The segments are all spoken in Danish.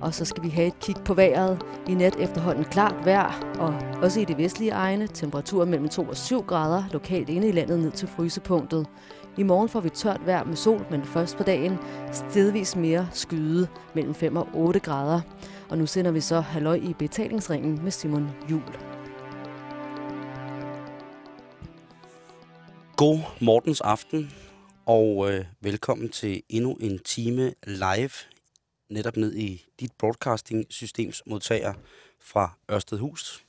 Og så skal vi have et kig på vejret. I nat efterhånden klart vejr, og også i det vestlige egne temperaturer mellem 2 og 7 grader, lokalt inde i landet ned til frysepunktet. I morgen får vi tørt vejr med sol, men først på dagen stedvis mere skyde mellem 5 og 8 grader. Og nu sender vi så halløj i betalingsringen med Simon Jul. God morgens aften, og øh, velkommen til endnu en time live, netop ned i dit broadcasting-systems modtager fra Ørstedhus,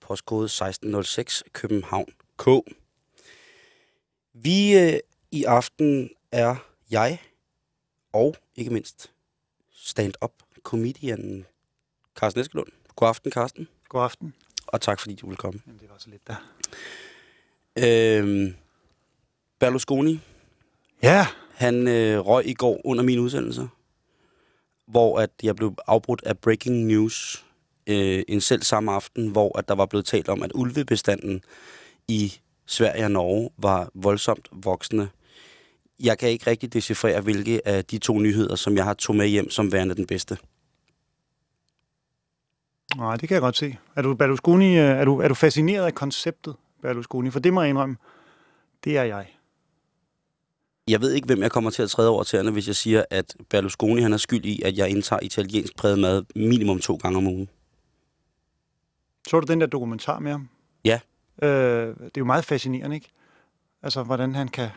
postkode 1606 København K. Vi øh, i aften er jeg, og ikke mindst stand-up comedian Carsten Eskelund. God aften, Carsten. God aften. Og tak, fordi du vil komme. Jamen, det var så lidt der. Øhm, Berlusconi, Ja, han øh, røg i går under min udsendelse, hvor at jeg blev afbrudt af breaking news øh, en selv samme aften, hvor at der var blevet talt om, at ulvebestanden i Sverige og Norge var voldsomt voksende. Jeg kan ikke rigtig decifrere, hvilke af de to nyheder, som jeg har tog med hjem, som værende den bedste. nej, det kan jeg godt se. Er du, Berlusconi, øh, er du, er du fascineret af konceptet Berlusconi? For det må jeg indrømme, det er jeg. Jeg ved ikke, hvem jeg kommer til at træde over tæerne, hvis jeg siger, at Berlusconi han er skyld i, at jeg indtager italiensk præget mad minimum to gange om ugen. Så du den der dokumentar med ham? Ja. Øh, det er jo meget fascinerende, ikke? Altså, hvordan han kan,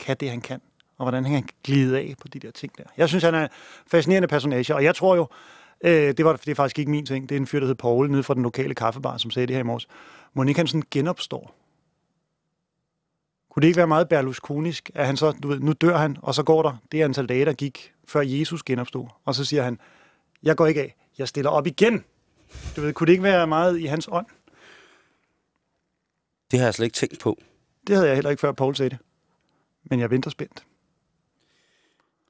kan det, han kan, og hvordan han kan glide af på de der ting der. Jeg synes, han er en fascinerende personage, og jeg tror jo, øh, det, var, det er faktisk ikke min ting, det er en fyr, der hedder Paul, nede fra den lokale kaffebar, som sagde det her i morges. Han sådan genopstår? Kunne det ikke være meget berlusconisk, at han så, du ved, nu dør han, og så går der det antal dage, der gik, før Jesus genopstod. Og så siger han, jeg går ikke af, jeg stiller op igen. Du ved, kunne det ikke være meget i hans ånd? Det har jeg slet ikke tænkt på. Det havde jeg heller ikke før Paul sagde det. Men jeg venter spændt.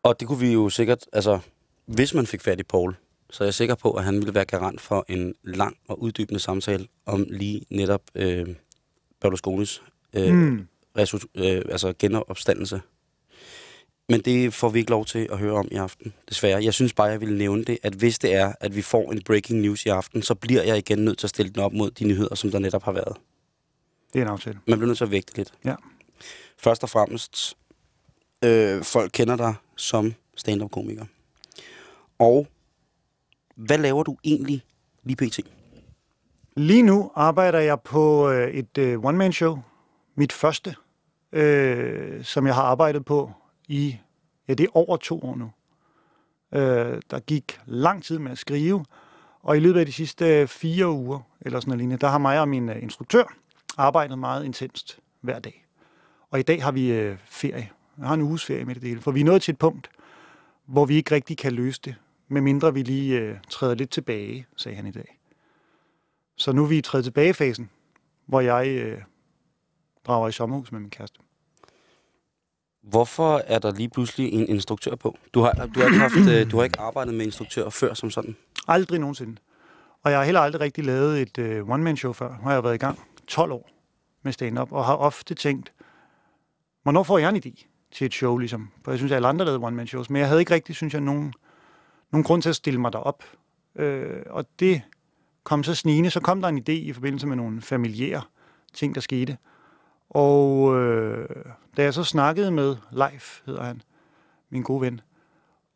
Og det kunne vi jo sikkert, altså, hvis man fik fat i Paul, så er jeg sikker på, at han ville være garant for en lang og uddybende samtale om lige netop øh, Berlusconis øh, Mm. Resu- øh, altså genopstandelse. Men det får vi ikke lov til at høre om i aften, desværre. Jeg synes bare, jeg ville nævne det, at hvis det er, at vi får en breaking news i aften, så bliver jeg igen nødt til at stille den op mod de nyheder, som der netop har været. Det er en aftale. Man bliver nødt til at vægte lidt. Ja. Først og fremmest, øh, folk kender dig som stand-up-komiker. Og hvad laver du egentlig lige pt? Lige nu arbejder jeg på øh, et øh, one-man-show. Mit første, øh, som jeg har arbejdet på i, ja, det er over to år nu. Øh, der gik lang tid med at skrive, og i løbet af de sidste øh, fire uger, eller sådan noget lignende, der har mig og min øh, instruktør arbejdet meget intenst hver dag. Og i dag har vi øh, ferie. Jeg har en uges ferie med det hele, for vi er nået til et punkt, hvor vi ikke rigtig kan løse det, medmindre vi lige øh, træder lidt tilbage, sagde han i dag. Så nu er vi i træde tilbage-fasen, hvor jeg øh, drager i sommerhus med min kæreste. Hvorfor er der lige pludselig en instruktør på? Du har, du har, ikke, haft, øh, du har ikke arbejdet med instruktør før som sådan. Aldrig nogensinde. Og jeg har heller aldrig rigtig lavet et øh, one-man-show før. Nu har jeg været i gang 12 år med stand-up, og har ofte tænkt, hvornår får jeg en idé til et show, ligesom? For jeg synes, at alle andre lavede one-man-shows, men jeg havde ikke rigtig, synes jeg, nogen, nogen grund til at stille mig derop. Øh, og det kom så snigende. Så kom der en idé i forbindelse med nogle familiære ting, der skete. Og øh, da jeg så snakkede med Leif, hedder han, min gode ven,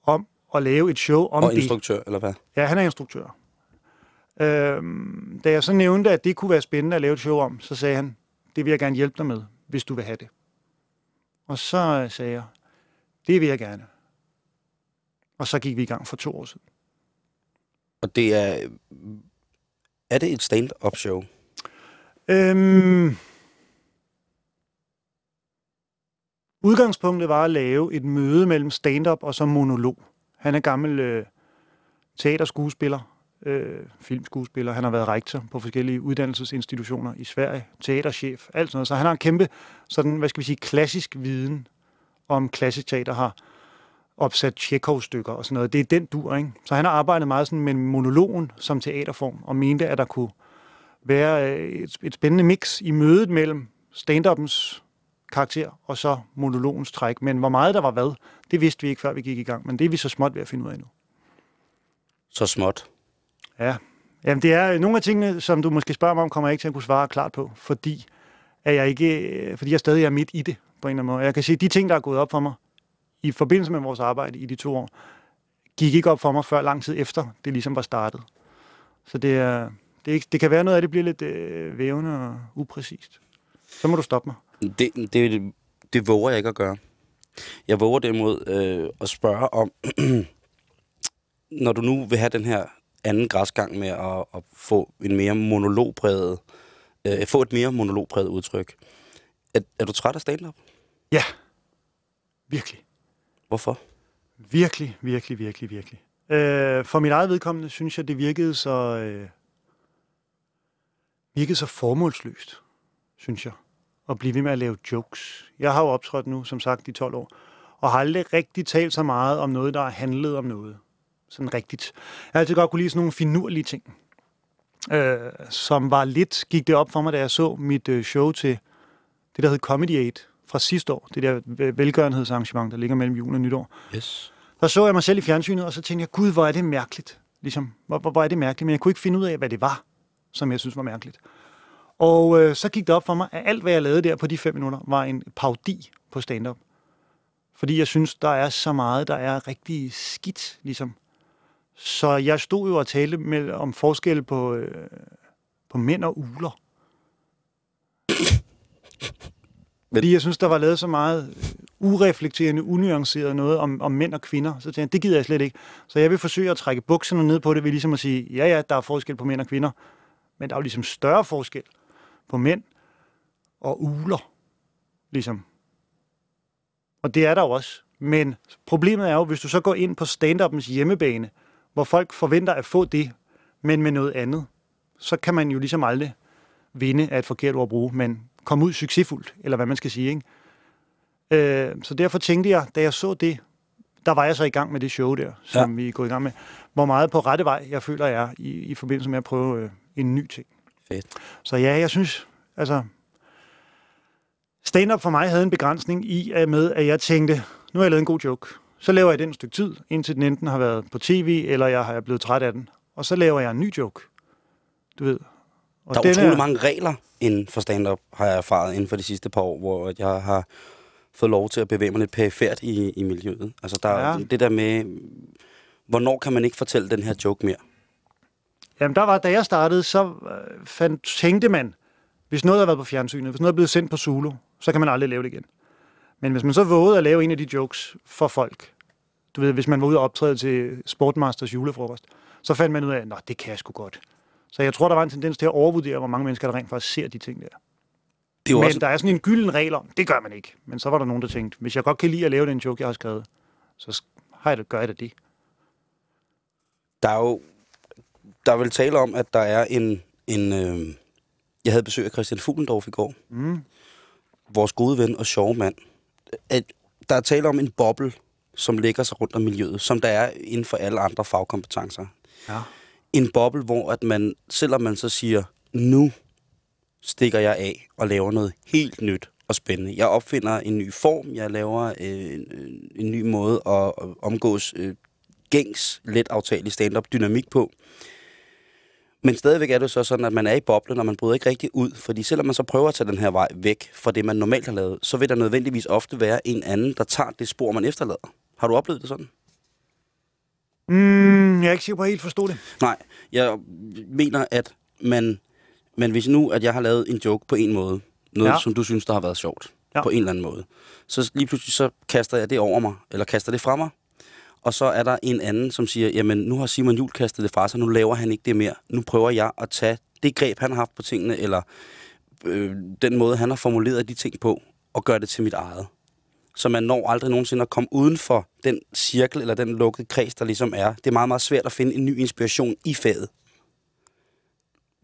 om at lave et show om Og det. instruktør, eller hvad? Ja, han er instruktør. Øhm, da jeg så nævnte, at det kunne være spændende at lave et show om, så sagde han, det vil jeg gerne hjælpe dig med, hvis du vil have det. Og så øh, sagde jeg, det vil jeg gerne. Og så gik vi i gang for to år siden. Og det er... Er det et stand-up show? Øhm, udgangspunktet var at lave et møde mellem stand-up og så monolog. Han er gammel øh, teaterskuespiller, øh, filmskuespiller. Han har været rektor på forskellige uddannelsesinstitutioner i Sverige, teaterchef, alt sådan noget. Så han har en kæmpe, sådan, hvad skal vi sige, klassisk viden om klassisk teater, har opsat Tjekov-stykker og sådan noget. Det er den dur, ikke? Så han har arbejdet meget sådan med monologen som teaterform, og mente, at der kunne være øh, et, et spændende mix i mødet mellem stand-uppens karakter og så monologens træk. Men hvor meget der var hvad, det vidste vi ikke, før vi gik i gang. Men det er vi så småt ved at finde ud af nu. så småt. Ja. Jamen, det er nogle af tingene, som du måske spørger mig om, kommer jeg ikke til at kunne svare klart på, fordi, at jeg, ikke, fordi jeg stadig er midt i det på en eller anden måde. Jeg kan sige, at de ting, der er gået op for mig i forbindelse med vores arbejde i de to år, gik ikke op for mig før lang tid efter, det ligesom var startet. Så det, er, det, er ikke, det kan være noget af det bliver lidt øh, vævende og upræcist. Så må du stoppe mig. Det, det, det våger jeg ikke at gøre. Jeg våger derimod øh, at spørge om, når du nu vil have den her anden græsgang med at, at få en mere monologpræget, øh, få et mere monologpræget udtryk. Er, er du træt af stand-up? Ja, virkelig. Hvorfor? Virkelig, virkelig, virkelig, virkelig. Øh, for mit eget vedkommende synes jeg, det virkede så, øh, virkede så formålsløst, synes jeg, at blive ved med at lave jokes. Jeg har jo optrådt nu, som sagt, i 12 år, og har aldrig rigtig talt så meget om noget, der har handlet om noget. Sådan rigtigt. Jeg har altid godt kunne lide sådan nogle finurlige ting, øh, som var lidt, gik det op for mig, da jeg så mit øh, show til det, der hed Comedy Aid fra sidste år. Det der velgørenhedsarrangement, der ligger mellem jul og nytår. Yes. Der så jeg mig selv i fjernsynet, og så tænkte jeg, gud, hvor er det mærkeligt. Ligesom, hvor, hvor, hvor er det mærkeligt, men jeg kunne ikke finde ud af, hvad det var, som jeg synes var mærkeligt. Og øh, så gik det op for mig, at alt, hvad jeg lavede der på de fem minutter, var en paudi på stand-up. Fordi jeg synes, der er så meget, der er rigtig skidt, ligesom. Så jeg stod jo og talte med, om forskel på, øh, på mænd og uler. Fordi jeg synes, der var lavet så meget øh, ureflekterende, unuanceret noget om, om mænd og kvinder. Så tænkte jeg, det gider jeg slet ikke. Så jeg vil forsøge at trække bukserne ned på det ved ligesom at sige, ja ja, der er forskel på mænd og kvinder, men der er jo ligesom større forskel på mænd og uler. Ligesom. Og det er der jo også. Men problemet er jo, hvis du så går ind på stand hjemmebane, hvor folk forventer at få det, men med noget andet, så kan man jo ligesom aldrig vinde af et forkert ord at bruge, men komme ud succesfuldt, eller hvad man skal sige. Ikke? Øh, så derfor tænkte jeg, da jeg så det, der var jeg så i gang med det show der, som ja. vi er gået i gang med, hvor meget på rette vej jeg føler, jeg er i, i forbindelse med at prøve øh, en ny ting. Fedt. Så ja, jeg synes, altså, stand-up for mig havde en begrænsning i at med, at jeg tænkte, nu har jeg lavet en god joke. Så laver jeg den et stykke tid, indtil den enten har været på tv, eller jeg har blevet træt af den. Og så laver jeg en ny joke. Du ved. Og der er utrolig er... mange regler inden for stand-up, har jeg erfaret inden for de sidste par år, hvor jeg har fået lov til at bevæge mig lidt perifært i, i miljøet. Altså der ja. det der med, hvornår kan man ikke fortælle den her joke mere? Jamen der var, da jeg startede, så øh, fandt, tænkte man, hvis noget har været på fjernsynet, hvis noget er blevet sendt på Zulu, så kan man aldrig lave det igen. Men hvis man så vågede at lave en af de jokes for folk, du ved, hvis man var ude og optræde til Sportmasters julefrokost, så fandt man ud af, at det kan jeg sgu godt. Så jeg tror, der var en tendens til at overvurdere, hvor mange mennesker, der rent faktisk ser de ting der. Det er Men også... der er sådan en gylden regel om, det gør man ikke. Men så var der nogen, der tænkte, hvis jeg godt kan lide at lave den joke, jeg har skrevet, så har jeg det, gør jeg det det. Der er jo, der er vel tale om, at der er en, en øh, jeg havde besøg af Christian Fuglendorf i går. Mm. Vores gode ven og sjove mand. At der er tale om en boble, som ligger sig rundt om miljøet, som der er inden for alle andre fagkompetencer. Ja. En boble, hvor at man, selvom man så siger, nu stikker jeg af og laver noget helt nyt og spændende. Jeg opfinder en ny form, jeg laver øh, en, en ny måde at, at omgås øh, gængs, let aftagelig stand-up dynamik på. Men stadigvæk er det så sådan, at man er i boblen, og man bryder ikke rigtig ud. Fordi selvom man så prøver at tage den her vej væk fra det, man normalt har lavet, så vil der nødvendigvis ofte være en anden, der tager det spor, man efterlader. Har du oplevet det sådan? Mm, jeg er ikke sikker på, at jeg helt forstå det. Nej, jeg mener, at man men hvis nu, at jeg har lavet en joke på en måde, noget, ja. som du synes, der har været sjovt, ja. på en eller anden måde, så lige pludselig så kaster jeg det over mig, eller kaster det fra mig, og så er der en anden, som siger, jamen nu har Simon Jul kastet det fra sig, nu laver han ikke det mere. Nu prøver jeg at tage det greb, han har haft på tingene, eller øh, den måde, han har formuleret de ting på, og gøre det til mit eget. Så man når aldrig nogensinde at komme uden for den cirkel, eller den lukkede kreds, der ligesom er. Det er meget, meget svært at finde en ny inspiration i faget.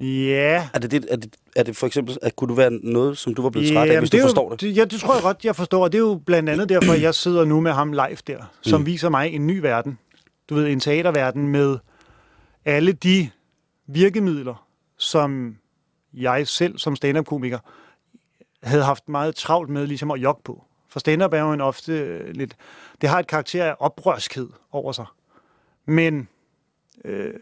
Ja. Er det, det, er, det, er det for eksempel, at kunne du være noget, som du var blevet træt af, hvis du forstår jo, det? Ja, det tror jeg godt, jeg forstår. Og det er jo blandt andet derfor, jeg sidder nu med ham live der, som mm. viser mig en ny verden. Du ved, en teaterverden med alle de virkemidler, som jeg selv som stand-up-komiker havde haft meget travlt med ligesom at jogge på. For stand-up er jo en ofte lidt... Det har et karakter af oprørskhed over sig. Men øh,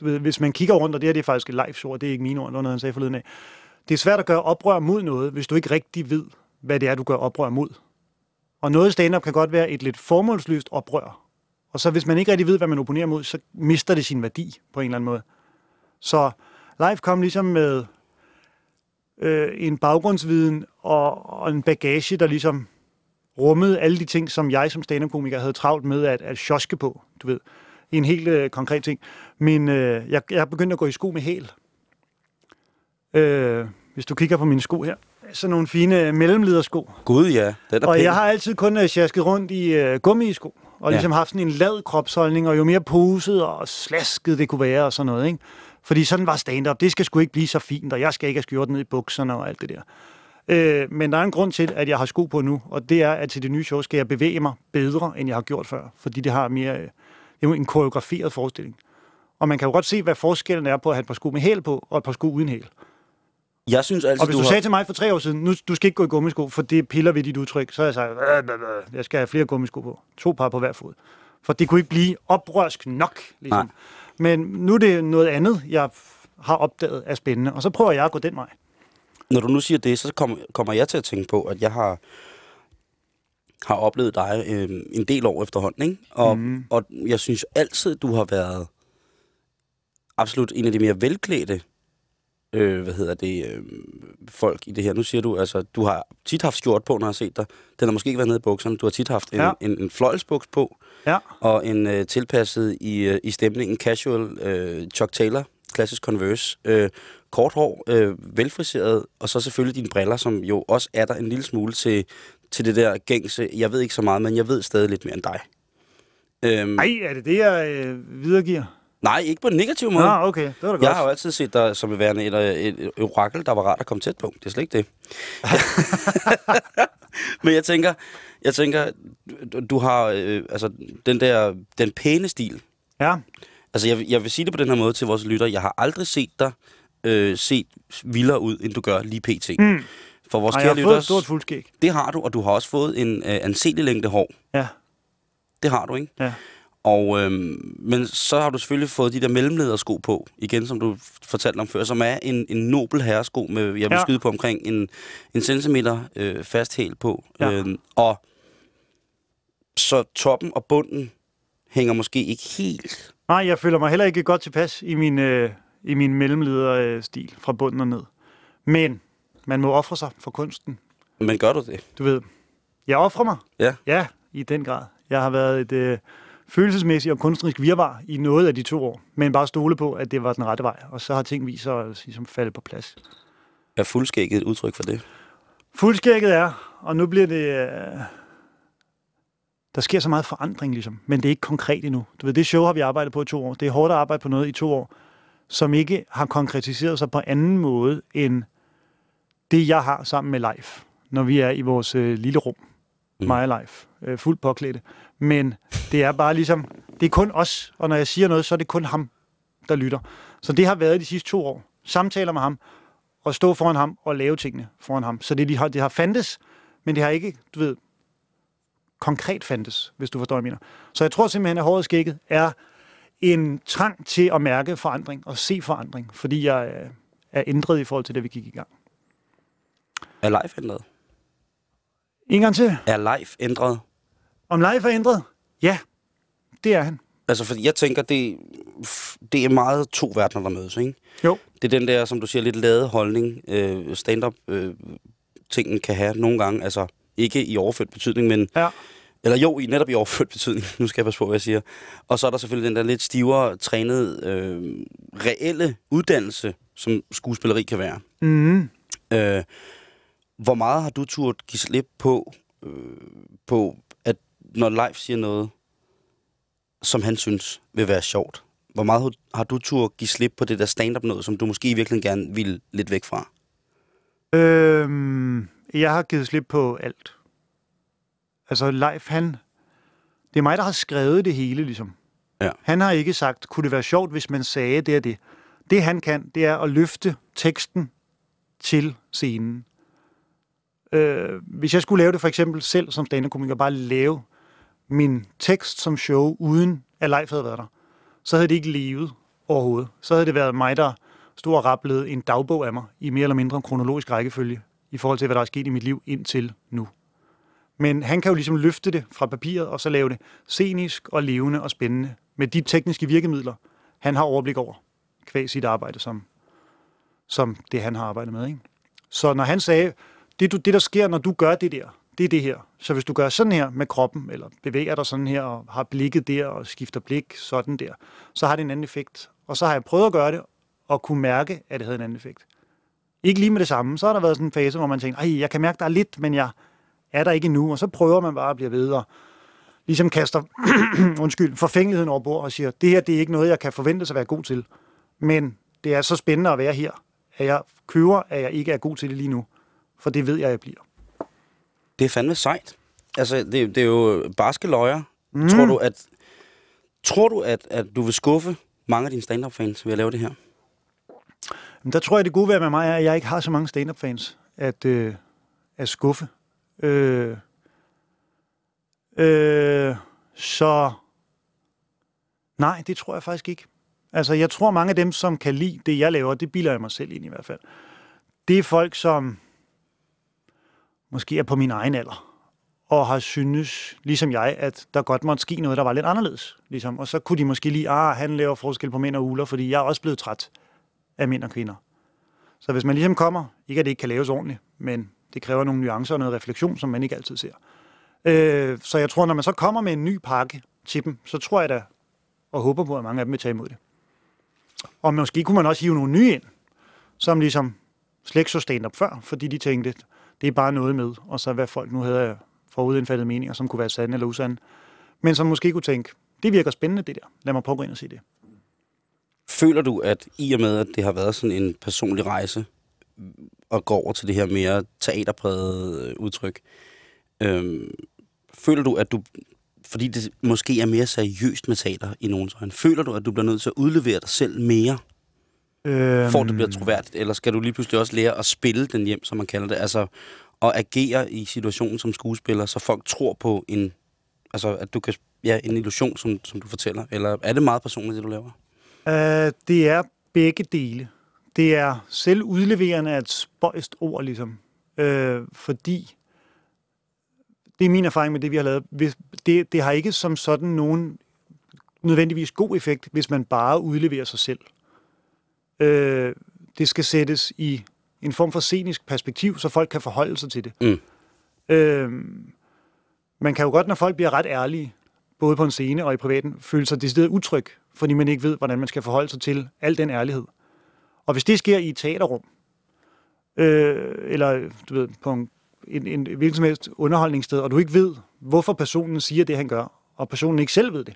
du ved, hvis man kigger rundt, og det her det er faktisk et live og det er ikke mine ord, det var noget, han sagde forleden af. Det er svært at gøre oprør mod noget, hvis du ikke rigtig ved, hvad det er, du gør oprør mod. Og noget stand-up kan godt være et lidt formålsløst oprør. Og så hvis man ikke rigtig ved, hvad man opponerer mod, så mister det sin værdi på en eller anden måde. Så live kom ligesom med øh, en baggrundsviden og, og en bagage, der ligesom rummede alle de ting, som jeg som stand-up-komiker havde travlt med at, at sjoske på, du ved. En helt øh, konkret ting. Men øh, jeg, jeg er begyndt at gå i sko med hæl. Øh, hvis du kigger på mine sko her. Sådan nogle fine mellemledersko. Gud ja, den er Og pæn. jeg har altid kun øh, sjasket rundt i øh, gummisko, og Ja. ligesom haft sådan en lad kropsholdning, og jo mere poset og slasket det kunne være og sådan noget, ikke? Fordi sådan var stand-up. Det skal sgu ikke blive så fint, og jeg skal ikke have skjort ned i bukserne og alt det der. Øh, men der er en grund til, at jeg har sko på nu, og det er, at til det nye show skal jeg bevæge mig bedre, end jeg har gjort før. Fordi det har mere... Jo en koreograferet forestilling. Og man kan jo godt se, hvad forskellen er på at have et par sko med hæl på, og et par sko uden hæl. Jeg synes altid, Og hvis du, du har... sagde til mig for tre år siden, nu du skal ikke gå i gummisko, for det piller ved dit udtryk, så har jeg sagt, "Øh, jeg skal have flere gummisko på. To par på hver fod. For det kunne ikke blive oprørsk nok. Ligesom. Nej. Men nu er det noget andet, jeg har opdaget er spændende, og så prøver jeg at gå den vej. Når du nu siger det, så kommer, kommer jeg til at tænke på, at jeg har, har oplevet dig øh, en del år efterhånden, ikke? Og, mm. og jeg synes altid, du har været absolut en af de mere velklædte øh, hvad hedder det, øh, folk i det her. Nu siger du, altså, du har tit haft skjort på, når jeg har set dig. Den har måske ikke været nede i bukserne. Du har tit haft en, Ja. en, en fløjlsbuks på, Ja, og en øh, tilpasset i, øh, i stemningen casual øh, Chuck Taylor, klassisk Converse, øh, kort hår, øh, velfriseret, og så selvfølgelig dine briller, som jo også er der en lille smule til, til det der gængse. Jeg ved ikke så meget, men jeg ved stadig lidt mere end dig. Øhm, ej, er det det, jeg øh, videregiver? nej, ikke på en negativ måde. Nå, okay, det var da godt. Jeg har jo altid set dig som værende et, et, et, et orakel, der var rart at komme tæt på. Det er slet ikke det. Men jeg tænker, jeg tænker, du, du har øh, altså den der den pæne stil. Ja, Altså jeg, jeg vil sige det på den her måde til vores lytter. Jeg har aldrig set dig øh, set vildere ud, end du gør lige pt. Mm. For vores Ej, jeg kære har fået et stort fuldskæg. det har du, og du har også fået en øh, anselig længde hår. Ja, Det har du, ikke? ja. Og, øhm, men så har du selvfølgelig fået de der mellemledersko på, igen som du fortalte om før, som er en, en nobel herresko med, jeg vil Ja. ja. skyde på omkring en, en centimeter øh, fast hæl på. Ja. Øhm, og så toppen og bunden hænger måske ikke helt. Nej, jeg føler mig heller ikke godt tilpas i min, øh, i min mellemlederstil fra bunden og ned. Men man må ofre sig for kunsten. Men gør du det? Du ved, jeg offrer mig. Ja. Ja, i den grad. Jeg har været et øh, følelsesmæssigt og kunstnerisk virvar i noget af de to år, men bare stole på, at det var den rette vej, og så har ting vist sig at ligesom, falde på plads. Er fuldskægget et udtryk for det? Fuldskægget er, og nu bliver det... Øh, der sker så meget forandring, ligesom, men det er ikke konkret endnu. Du ved, det show har vi arbejdet på i to år. Det er hårdt at arbejde på noget i to år, som ikke har konkretiseret sig på anden måde end det, jeg har sammen med Life, når vi er i vores øh, lille rum. Mm. Mig og Life. Øh, fuldt påklædte. Men det er bare ligesom, det er kun os, og når jeg siger noget, så er det kun ham, der lytter. Så det har været de sidste to år. Samtaler med ham, og stå foran ham og lave tingene foran ham. Så det, de har, det har fandtes, men det har ikke, du ved, konkret fandtes, hvis du forstår, hvad jeg mener. Så jeg tror simpelthen, at håret skægget er en trang til at mærke forandring og se forandring, fordi jeg øh, er ændret i forhold til det, vi gik i gang. Er live ændret? En gang til. Er live ændret? Om live er ændret? Ja, det er han. Altså, fordi jeg tænker, det, det er meget to verdener, der mødes, ikke? Jo. Det er den der, som du siger, lidt lade holdning, øh, stand-up øh, tingen kan have nogle gange, altså ikke i overført betydning, men Ja. eller jo, i netop i overført betydning, nu skal jeg passe på, hvad jeg siger. Og så er der selvfølgelig den der lidt stivere, trænede, øh, reelle uddannelse, som skuespilleri kan være. Mm. Øh, hvor meget har du turt give slip på, øh, på, at når Leif siger noget, som han synes vil være sjovt, hvor meget har- du turt give slip på det der stand-up noget, som du måske i virkeligheden gerne vil lidt væk fra? Øhm, jeg har givet slip på alt. Altså, Leif, han... Det er mig, der har skrevet det hele, ligesom. Ja. Han har ikke sagt, kunne det være sjovt, hvis man sagde det og det. Det, han kan, det er at løfte teksten til scenen. Øh, hvis jeg skulle lave det for eksempel selv som stand komiker bare lave min tekst som show, uden at Leif havde været der, så havde det ikke levet overhovedet. Så havde det været mig, der stod og rapplede en dagbog af mig i mere eller mindre kronologisk rækkefølge i forhold til, hvad der er sket i mit liv indtil nu. Men han kan jo ligesom løfte det fra papiret, og så lave det scenisk og levende og spændende med de tekniske virkemidler, han har overblik over, kvæg sit arbejde, som, som det han har arbejdet med. Ikke? Så når han sagde, det, du, det der sker, når du gør det der, det er det her. Så hvis du gør sådan her med kroppen, eller bevæger dig sådan her, og har blikket der, og skifter blik sådan der, så har det en anden effekt. Og så har jeg prøvet at gøre det, og kunne mærke, at det havde en anden effekt. Ikke lige med det samme. Så har der været sådan en fase, hvor man tænker, ej, jeg kan mærke, der er lidt, men jeg er der ikke endnu. Og så prøver man bare at blive ved, og ligesom kaster undskyld, forfængeligheden over bord og siger, det her det er ikke noget, jeg kan forvente sig at være god til. Men det er så spændende at være her, at jeg køber, at jeg ikke er god til det lige nu. For det ved jeg, jeg bliver. Det er fandme sejt. Altså, det, det er jo barske løjer. Mm. Tror du, at, tror du at, at du vil skuffe mange af dine stand-up-fans ved at lave det her? Men der tror jeg, det gode ved med mig er, at jeg ikke har så mange stand-up-fans at, øh, at skuffe. Øh, øh, så nej, det tror jeg faktisk ikke. Altså, jeg tror, mange af dem, som kan lide det, jeg laver, det bilder jeg mig selv ind i hvert fald. Det er folk, som måske er på min egen alder, og har synes, ligesom jeg, at der godt måtte ske noget, der var lidt anderledes. Ligesom. Og så kunne de måske lige, ah, han laver forskel på mænd og uler, fordi jeg er også blevet træt af mænd og kvinder. Så hvis man ligesom kommer, ikke at det ikke kan laves ordentligt, men det kræver nogle nuancer og noget refleksion, som man ikke altid ser. Øh, så jeg tror, når man så kommer med en ny pakke til dem, så tror jeg da, og håber på, at mange af dem vil tage imod det. Og måske kunne man også hive nogle nye ind, som ligesom slet ikke så stand-up før, fordi de tænkte, det er bare noget med, og så hvad folk nu havde forudindfattede meninger, som kunne være sande eller usande, men som måske kunne tænke, det virker spændende det der, lad mig prøve at gå ind og se det. Føler du, at i og med, at det har været sådan en personlig rejse, at gå over til det her mere teaterprægede øh, udtryk, øhm, føler du, at du, fordi det måske er mere seriøst med teater i nogens øjne, føler du, at du bliver nødt til at udlevere dig selv mere, øhm... for at det bliver troværdigt, eller skal du lige pludselig også lære at spille den hjem, som man kalder det, altså at agere i situationen som skuespiller, så folk tror på en, altså at du kan, ja, en illusion, som, som du fortæller, eller er det meget personligt, det du laver? Uh, det er begge dele. Det er selv udleverende af et spøjst ord, ligesom. Uh, fordi det er min erfaring med det, vi har lavet. Det, det har ikke som sådan nogen nødvendigvis god effekt, hvis man bare udleverer sig selv. Uh, det skal sættes i en form for scenisk perspektiv, så folk kan forholde sig til det. Mm. Uh, man kan jo godt, når folk bliver ret ærlige, både på en scene og i privaten, føle sig decideret utryg, fordi man ikke ved, hvordan man skal forholde sig til al den ærlighed. Og hvis det sker i et teaterrum, øh, eller du ved, på en, en, en hvilken som helst underholdningssted, og du ikke ved, hvorfor personen siger det, han gør, og personen ikke selv ved det,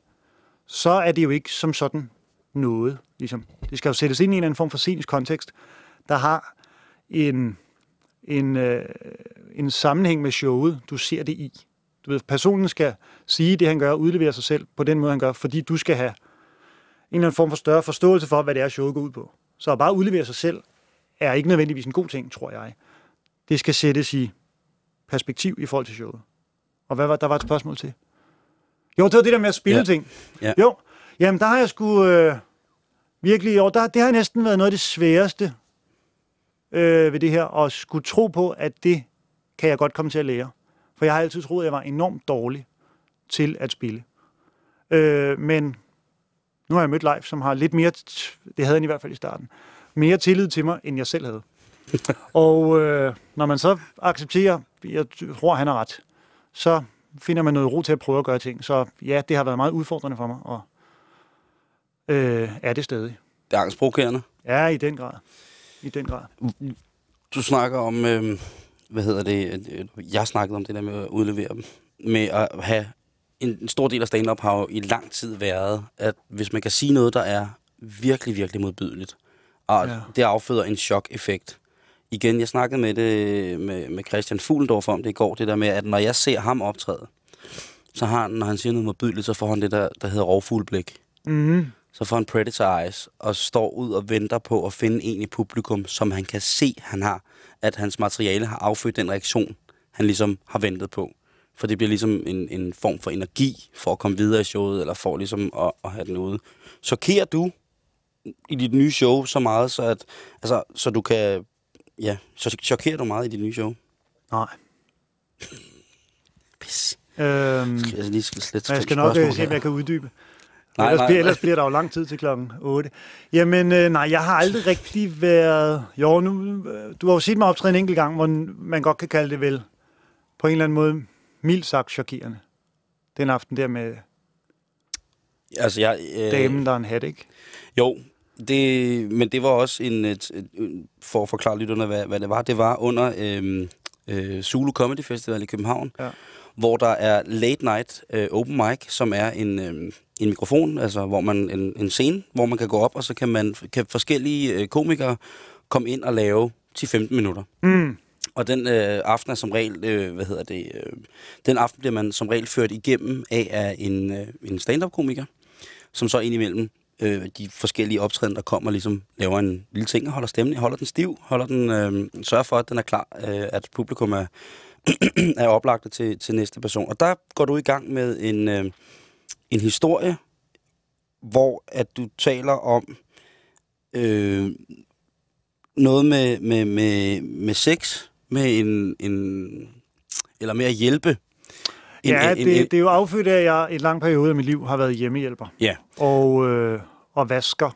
så er det jo ikke som sådan noget. Ligesom. Det skal jo sættes ind i en eller anden form for scenisk kontekst, der har en, en, øh, en sammenhæng med showet, du ser det i. Du ved, personen skal sige det, han gør, udlevere sig selv på den måde, han gør, fordi du skal have en eller anden form for større forståelse for, hvad det er, showet går ud på. Så at bare udlevere sig selv er ikke nødvendigvis en god ting, tror jeg. Det skal sættes i perspektiv i forhold til showet. Og hvad var der var et spørgsmål til? Jo, det var det der med at spille ja. ting. Ja. Jo, jamen der har jeg sgu øh, virkelig, jo, der, det har næsten været noget af det sværeste øh, ved det her, at skulle tro på, at det kan jeg godt komme til at lære. For jeg har altid troet, at jeg var enormt dårlig til at spille. Øh, men nu har jeg mødt Leif, som har lidt mere, det havde han i hvert fald i starten, mere tillid til mig, end jeg selv havde. og øh, når man så accepterer, jeg tror, han har ret, så finder man noget ro til at prøve at gøre ting. Så ja, det har været meget udfordrende for mig, og øh, er det stadig. Det er angstprovokerende? Ja, i den grad. I den grad. Du snakker om, øh, hvad hedder det, jeg snakkede om det der med at udlevere dem, med at have en stor del af stand-up har jo i lang tid været, at hvis man kan sige noget, der er virkelig, virkelig modbydeligt, og ja. det afføder en chok-effekt. Igen, jeg snakkede med det med, med Christian Fuglendorf om det i går, det der med, at når jeg ser ham optræde, så har han, når han siger noget modbydeligt, så får han det der, der hedder rovfuglblik. Mm-hmm. Så får han predator eyes, og står ud og venter på at finde en i publikum, som han kan se, han har, at hans materiale har affødt den reaktion, han ligesom har ventet på. For det bliver ligesom en, en form for energi for at komme videre i showet, eller for ligesom at, at have den ude. Chokerer du i dit nye show så meget, så, at, altså, så du kan... Ja, så chokerer du meget i dit nye show? Nej. Pis. Øhm, Skal jeg lige skal slet jeg skal nok øh, se, om jeg kan uddybe. Nej, ellers, nej, bliver, ellers bliver der jo lang tid til klokken 8. Jamen, øh, nej, jeg har aldrig rigtig været... Jo, nu, øh, du har jo set mig optræde en enkelt gang, hvor man godt kan kalde det vel på en eller anden måde mildt sagt chokerende. Den aften der med Altså, jeg, øh, damen, der er en hat, ikke? Jo, det, men det var også en, et, et, for at forklare lytterne, hvad, hvad det var. Det var under øh, øh, Zulu Comedy Festival i København, Ja. hvor der er late night øh, open mic, som er en, øh, en mikrofon, altså hvor man en, en scene, hvor man kan gå op, og så kan man kan forskellige øh, komikere komme ind og lave 10-15 minutter. Mm. Og den øh, aften er som regel, øh, hvad hedder det, øh, den aften bliver man som regel ført igennem af, af en, øh, en stand-up-komiker, som så indimellem øh, de forskellige optræden, der kommer, ligesom laver en lille ting og holder stemmen, holder den stiv, holder den, øh, sørger for, at den er klar, øh, at publikum er, er oplagt til, til næste person. Og der går du i gang med en, øh, en historie, hvor at du taler om øh, noget med, med, med, med sex, med en, en eller med at hjælpe. En, Ja, en, det, en, det er jo affødt af, at jeg i en lang periode af mit liv har været hjemmehjælper. Ja, Og, øh, og vasker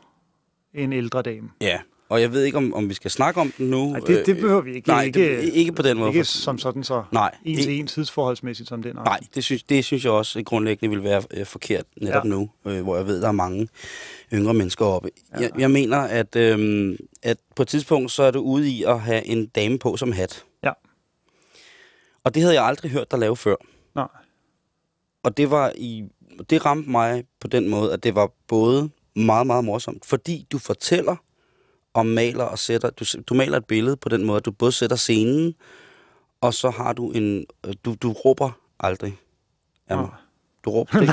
en ældre dame. ja. Og jeg ved ikke, om, om vi skal snakke om den nu. Nej, det, det behøver vi ikke. Nej, ikke, det, ikke på den måde. ikke for- som sådan så Nej, en til en tidsforholdsmæssigt som den. Nej, det synes, det synes jeg også grundlæggende vil være øh, forkert netop. Ja. nu, øh, hvor jeg ved, der er mange yngre mennesker oppe. Ja. Jeg, jeg mener, at, øh, at på et tidspunkt, så er du ude i at have en dame på som hat. Ja. Og det havde jeg aldrig hørt dig lave før. Nej. Og det var i det ramte mig på den måde, at det var både meget, meget morsomt, fordi du fortæller og maler og sætter, du, du maler et billede på den måde, at du både sætter scenen, og så har du en, øh, du, du råber aldrig af mig. Du råber det.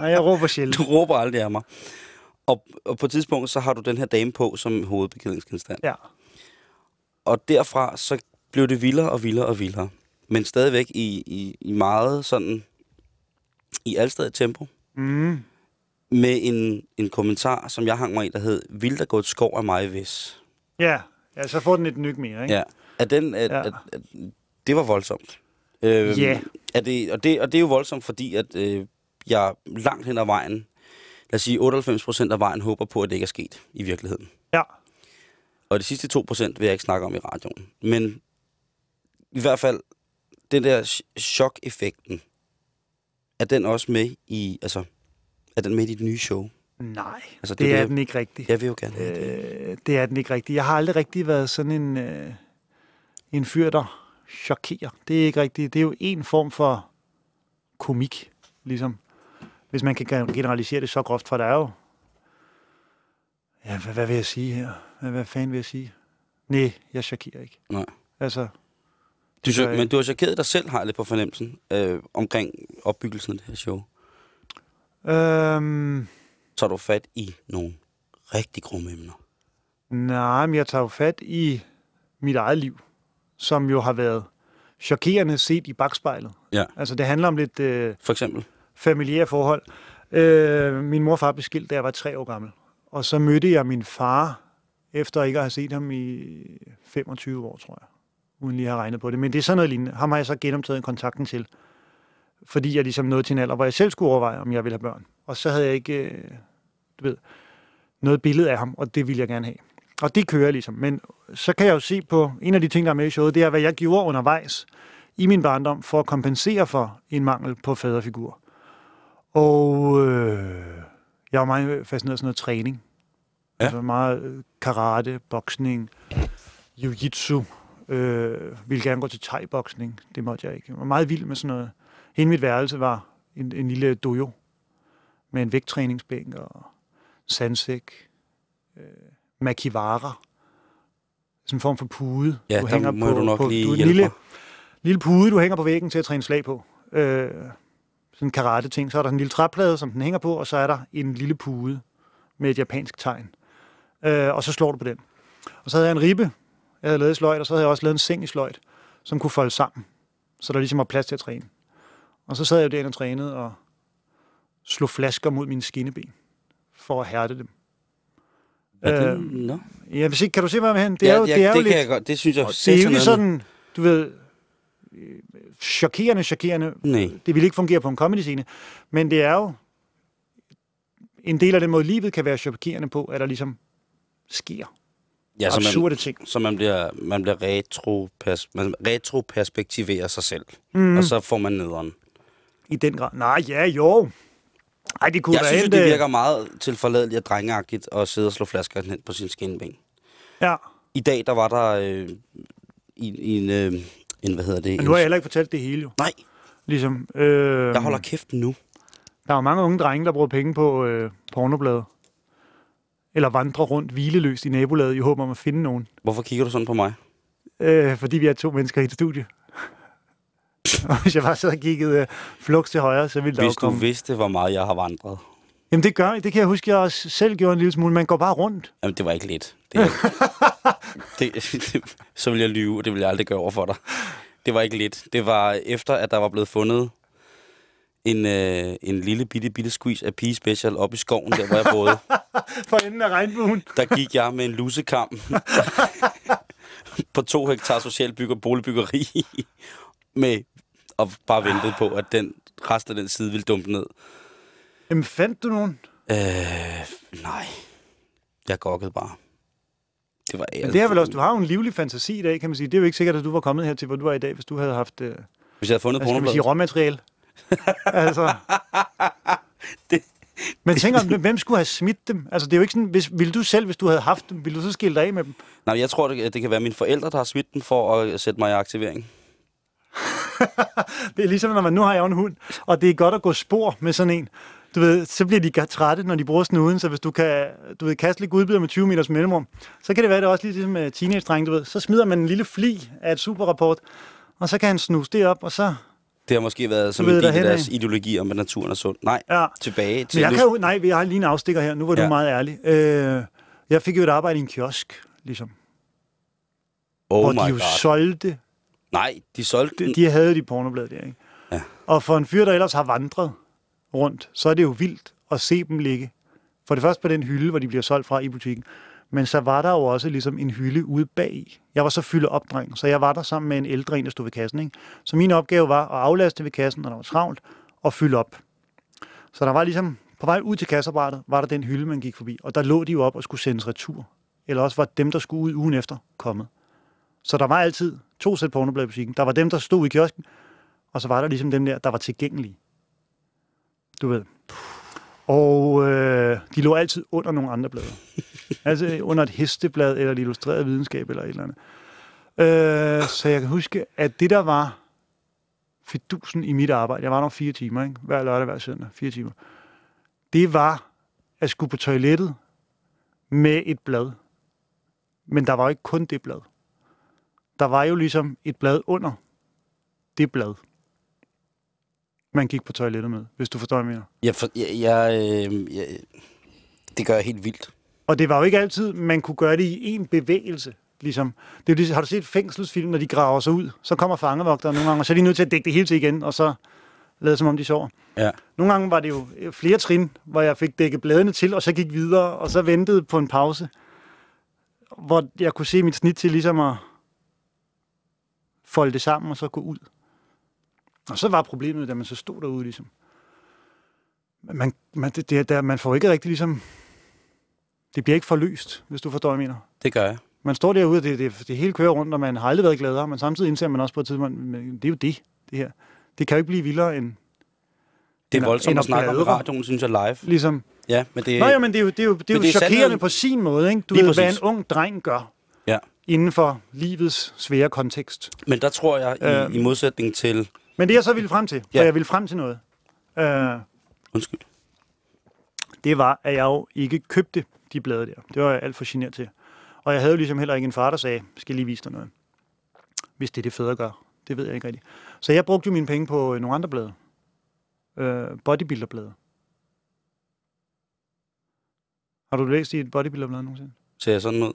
Nej, jeg råber sjældent. Du råber aldrig af mig. Og, og på et tidspunkt, så har du den her dame på som hovedbeklædningsgenstand. Ja. Og derfra, så blev det vildere og vildere og vildere. Men stadigvæk i, i, i meget sådan, i alstadig tempo. Mm. Med en, en kommentar, som jeg hang mig i, der hed, Vil der gå et skov af mig, hvis? Ja. ja, så får den et nyk mere, ikke? Ja. At den, at, Ja. at, at, det var voldsomt. Øhm, Ja. Er det, og, det, og det er jo voldsomt, fordi at øh, jeg langt hen ad vejen, lad os sige 98 procent af vejen, håber på, at det ikke er sket i virkeligheden. Ja. Og de sidste 2 procent vil jeg ikke snakke om i radioen. Men i hvert fald, den der ch- chok-effekten, er den også med i, altså, er den med i dit nye show? Nej, Altså, det det, er det det- den ikke rigtig. Jeg vil jo gerne have det. Øh, det er den ikke rigtig. Jeg har aldrig rigtig været sådan en, øh, en fyr, der chokerer. Det er ikke rigtigt. Det er jo en form for komik, ligesom. Hvis man kan generalisere det så groft, for der er jo... Ja, hvad, hvad vil jeg sige her? Hvad, hvad fanden vil jeg sige? Nej, jeg chokerer ikke. Nej. Altså, Du, jeg men du har chokeret dig selv, har jeg lidt på fornemmelsen, øh, omkring opbyggelsen af det her show. Øhm, Så du fat i nogle rigtig grumme emner. nej, men jeg tager jo fat i mit eget liv, som jo har været chokerende set i bagspejlet. Ja. Altså, det handler om lidt... Øh, For eksempel. familiære forhold. Øh, min mor og far blev skilt, da jeg var tre år gammel. Og så mødte jeg min far, efter ikke at have set ham i 25 år, tror jeg. Uden lige at have regnet på det. Men det er sådan noget lignende. Ham har jeg så genoptaget kontakten til. Fordi jeg ligesom nåede til en alder, hvor jeg selv skulle overveje, om jeg ville have børn. Og så havde jeg ikke, øh, du ved, noget billede af ham, og det ville jeg gerne have. Og det kører ligesom. Men så kan jeg jo se på, en af de ting, der er med i showet, det er, hvad jeg gjorde undervejs i min barndom for at kompensere for en mangel på faderfigur. Og øh, jeg var meget fascineret af sådan noget træning. Ja. Altså meget øh, karate, boksning, jiu-jitsu. Øh, ville gerne gå til thai-boksning. Det måtte jeg ikke. Jeg var meget vild med sådan noget. Hele mit værelse var en, en lille dojo med en vægttræningsbænk og sandsæk, øh, makivara, sådan en form for pude. Ja, der må du nok lige du, en lille, mig. lille pude, du hænger på væggen til at træne slag på. Øh, sådan en karate-ting. Så er der en lille træplade, som den hænger på, og så er der en lille pude med et japansk tegn. Øh, og så slår du på den. Og så havde jeg en ribbe, jeg havde lavet i sløjt, og så havde jeg også lavet en seng i sløjt, som kunne folde sammen. så der ligesom var plads til at træne. Og så sad jeg jo derinde og trænede og slog flasker mod mine skinneben for at hærde dem. Er det, Øh, no? Ja, hvis ikke, kan du se, hvad jeg hen? Det ja, er jo, ja, det er jo det lidt, kan jeg godt. Det synes jeg det er jo ikke sådan, du ved, chokerende, chokerende. Nej. Det vil ikke fungere på en comedy-scene. Men det er jo en del af den måde, livet kan være chokerende på, at der ligesom sker Ja, så man, absurde ting. så man bliver, man bliver retropers, man retroperspektiverer sig selv. Mm. Og så får man nederen. I den grad. Nej, ja, jo. Ej, det kunne Jeg være synes, det virker meget tilforladeligt og drengeagtigt at sidde og slå flasker hen på sin skinben. Ja, I dag, der var der øh, i, i en, øh, en, hvad hedder det? men nu har jeg heller ikke fortalt det hele jo. Nej, Ligesom, øh, jeg holder kæft nu. Der er mange unge drenge, der bruger penge på øh, pornobladet. Eller vandrer rundt hvileløst i nabolaget i håb om at finde nogen. Hvorfor kigger du sådan på mig? Øh, fordi vi er to mennesker i et studie. Og hvis jeg bare sad og kiggede øh, flux til højre, så ville der Hvis jo du komme... vidste, hvor meget jeg har vandret. Jamen det gør det kan jeg huske, jeg også selv gjorde en lille smule. Man går bare rundt. Jamen, det var ikke lidt. Det, det, det, så vil jeg lyve, og det vil jeg aldrig gøre over for dig. Det var ikke lidt. Det var efter, at der var blevet fundet en, øh, en lille bitte, bitte squeeze af Pige Special op i skoven, der hvor jeg boede. For enden af regnbuen. Der gik jeg med en lusekam på to hektar social bygge boligbyggeri med og bare ventede på, at den resten af den side ville dumpe ned. Jamen fandt du nogen? Øh, nej. Jeg gokkede bare. Det var Men det er vel også, du har jo en livlig fantasi i dag, kan man sige. Det er jo ikke sikkert, at du var kommet her til, hvor du var i dag, hvis du havde haft, øh, Hvis jeg havde fundet skal man sige, pornobladet. råmateriale. altså. Det- Men tænk om, hvem skulle have smidt dem? Altså, det er jo ikke sådan, hvis, ville du selv, hvis du havde haft dem, ville du så skille dig af med dem? Nej, jeg tror, det, det kan være mine forældre, der har smidt den for at sætte mig i aktivering. Det er ligesom, når man nu har jeg jo en hund, og det er godt at gå spor med sådan en. Du ved, så bliver de trætte, når de bruger snuden, så hvis du kan du ved, kaste lidt gudbider med 20 meters mellemrum, så kan det være, det er også lidt ligesom med teenage du ved. Så smider man en lille fli af et superrapport, og så kan han snuse det op, og så... Det har måske været som en del af deres ideologi om, at naturen er sund. Nej, Ja. tilbage til... Men jeg kan jo, nej, jeg har lige en afstikker her. Nu var du Ja. meget ærlig. Øh, jeg fik jo et arbejde i en kiosk, ligesom. oh hvor my de jo god. solgte Nej, de solgte de, den. de havde de pornoblad der, ikke? Ja. Og for en fyr, der ellers har vandret rundt, så er det jo vildt at se dem ligge. For det første på den hylde, hvor de bliver solgt fra i butikken. Men så var der jo også ligesom en hylde ude bag. Jeg var så fyldt op, dreng, så jeg var der sammen med en ældre en, der stod ved kassen. Ikke? Så min opgave var at aflaste ved kassen, når der var travlt, og fylde op. Så der var ligesom, på vej ud til kasseapparatet, var der den hylde, man gik forbi. Og der lå de jo op og skulle sendes retur. Eller også var dem, der skulle ud ugen efter, kommet. Så der var altid to sæt pornoblad i butikken. Der var dem, der stod i kiosken, og så var der ligesom dem der, der var tilgængelige. Du ved. Og øh, de lå altid under nogle andre blade. altså under et hesteblad, eller et illustreret videnskab, eller et eller andet. Øh, så jeg kan huske, at det der var fidusen i mit arbejde, jeg var nok fire timer, ikke? hver lørdag, hver søndag, fire timer, det var at skulle på toilettet med et blad. Men der var ikke kun det blad. Der var jo ligesom et blad under det blad, man gik på toilettet med, hvis du forstår, hvad jeg mener. Jeg, for, jeg, jeg, øh, jeg, det gør jeg helt vildt. Og det var jo ikke altid, man kunne gøre det i en bevægelse. Ligesom. Det er ligesom, har du set fængselsfilm, når de graver sig ud? Så kommer fangevogteren nogle gange, og så er de nødt til at dække det hele til igen, og så lade som om de sover. Ja. Nogle gange var det jo øh, flere trin, hvor jeg fik dækket bladene til, og så gik videre, og så ventede på en pause, hvor jeg kunne se mit snit til ligesom at folde det sammen, og så gå ud. Og så var problemet, da man så stod derude ligesom. Man, man, det, det, der, man får ikke rigtig ligesom... Det bliver ikke forløst, hvis du forstår, hvad jeg mener. Det gør jeg. Man står derude, og det, det, det hele kører rundt, og man har aldrig været gladere, men samtidig indser man også på et tidspunkt, men det er jo det, det her. Det kan jo ikke blive vildere end, Det er voldsomt at snakke om radioen, synes jeg, live. ligesom... Ja, men det, Nå ja, men det er jo, det er jo, det er jo er chokerende på sin måde, ikke? Du Lige ved, hvad en præcis. ung dreng gør Ja. Inden for livets svære kontekst. men der tror jeg, i, Øhm. i modsætning til... Men det jeg så ville frem til, for Ja. jeg ville frem til noget, øh, Undskyld. det var, at jeg jo ikke købte de blade der. Det var jeg alt for genert til. Og jeg havde jo ligesom heller ikke en far, der sagde, skal lige vise dig noget. Hvis det er det fædre gør. Det ved jeg ikke rigtigt. Så jeg brugte jo mine penge på øh, nogle andre blade. Øh, bodybuilderblade. Har du læst i et bodybuilderblad nogensinde? Ser jeg sådan ud?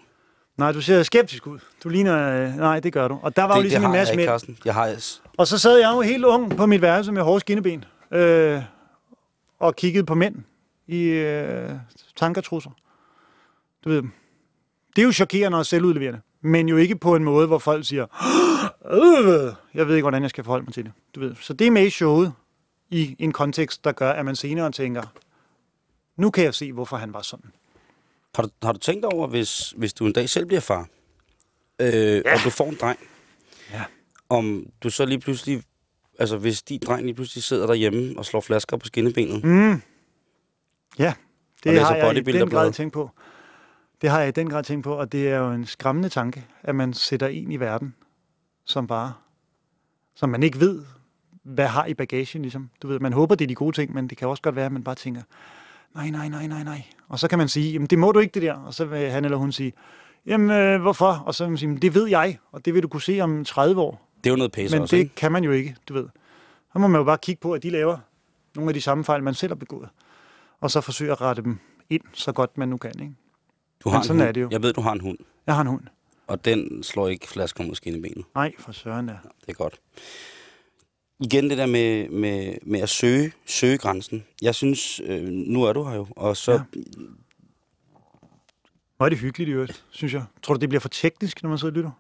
Nej, du ser skeptisk ud. Du ligner... Øh, nej, det gør du. Og der var jo det, ligesom det en har masse jeg Carsten. Jeg har... Og så sad jeg jo helt ung på mit værelse med hårde skinneben øh, og kiggede på mænd i øh, tankertrusser. Du ved, det er jo chokerende og selvudleverende, men jo ikke på en måde, hvor folk siger, øh, jeg ved ikke, hvordan jeg skal forholde mig til det. Du ved. Så det er med i showet i en kontekst, der gør, at man senere tænker, nu kan jeg se, hvorfor han var sådan. Har du, har du tænkt over, hvis, hvis du en dag selv bliver far, øh, ja. og du får en dreng, Ja. om du så lige pludselig, altså hvis din dreng lige pludselig sidder derhjemme og slår flasker på skinnebenet, Mm. Ja, det har jeg i den grad tænkt på. Det har jeg i den grad tænkt på, og det er jo en skræmmende tanke, at man sætter en i verden, som bare, som man ikke ved, hvad har i bagagen, ligesom. Du ved, man håber, det er de gode ting, men det kan også godt være, at man bare tænker, nej, nej, nej, nej, nej. Og så kan man sige, jamen det må du ikke det der, og så vil han eller hun sige, jamen øh, hvorfor? Og så vil man sige, "Men det ved jeg, og det vil du kunne se om 30 år. det er jo noget pæse Men også, det ikke? kan man jo ikke, du ved. Så må man jo bare kigge på, at de laver nogle af de samme fejl, man selv har begået. Og så forsøge at rette dem ind, så godt man nu kan. Ikke? Du men har en sådan hund. er det jo. Jeg ved, du har en hund, Jeg har en hund. og den slår ikke flasker mod skinnebenet. Nej, for søren der. Det er godt. Igen det der med, med, med at søge, søge grænsen. Jeg synes, øh, nu er du her jo, og så... Ja. Hvor er det hyggeligt i øvrigt, synes jeg. Tror du, det bliver for teknisk, når man sidder og lytter?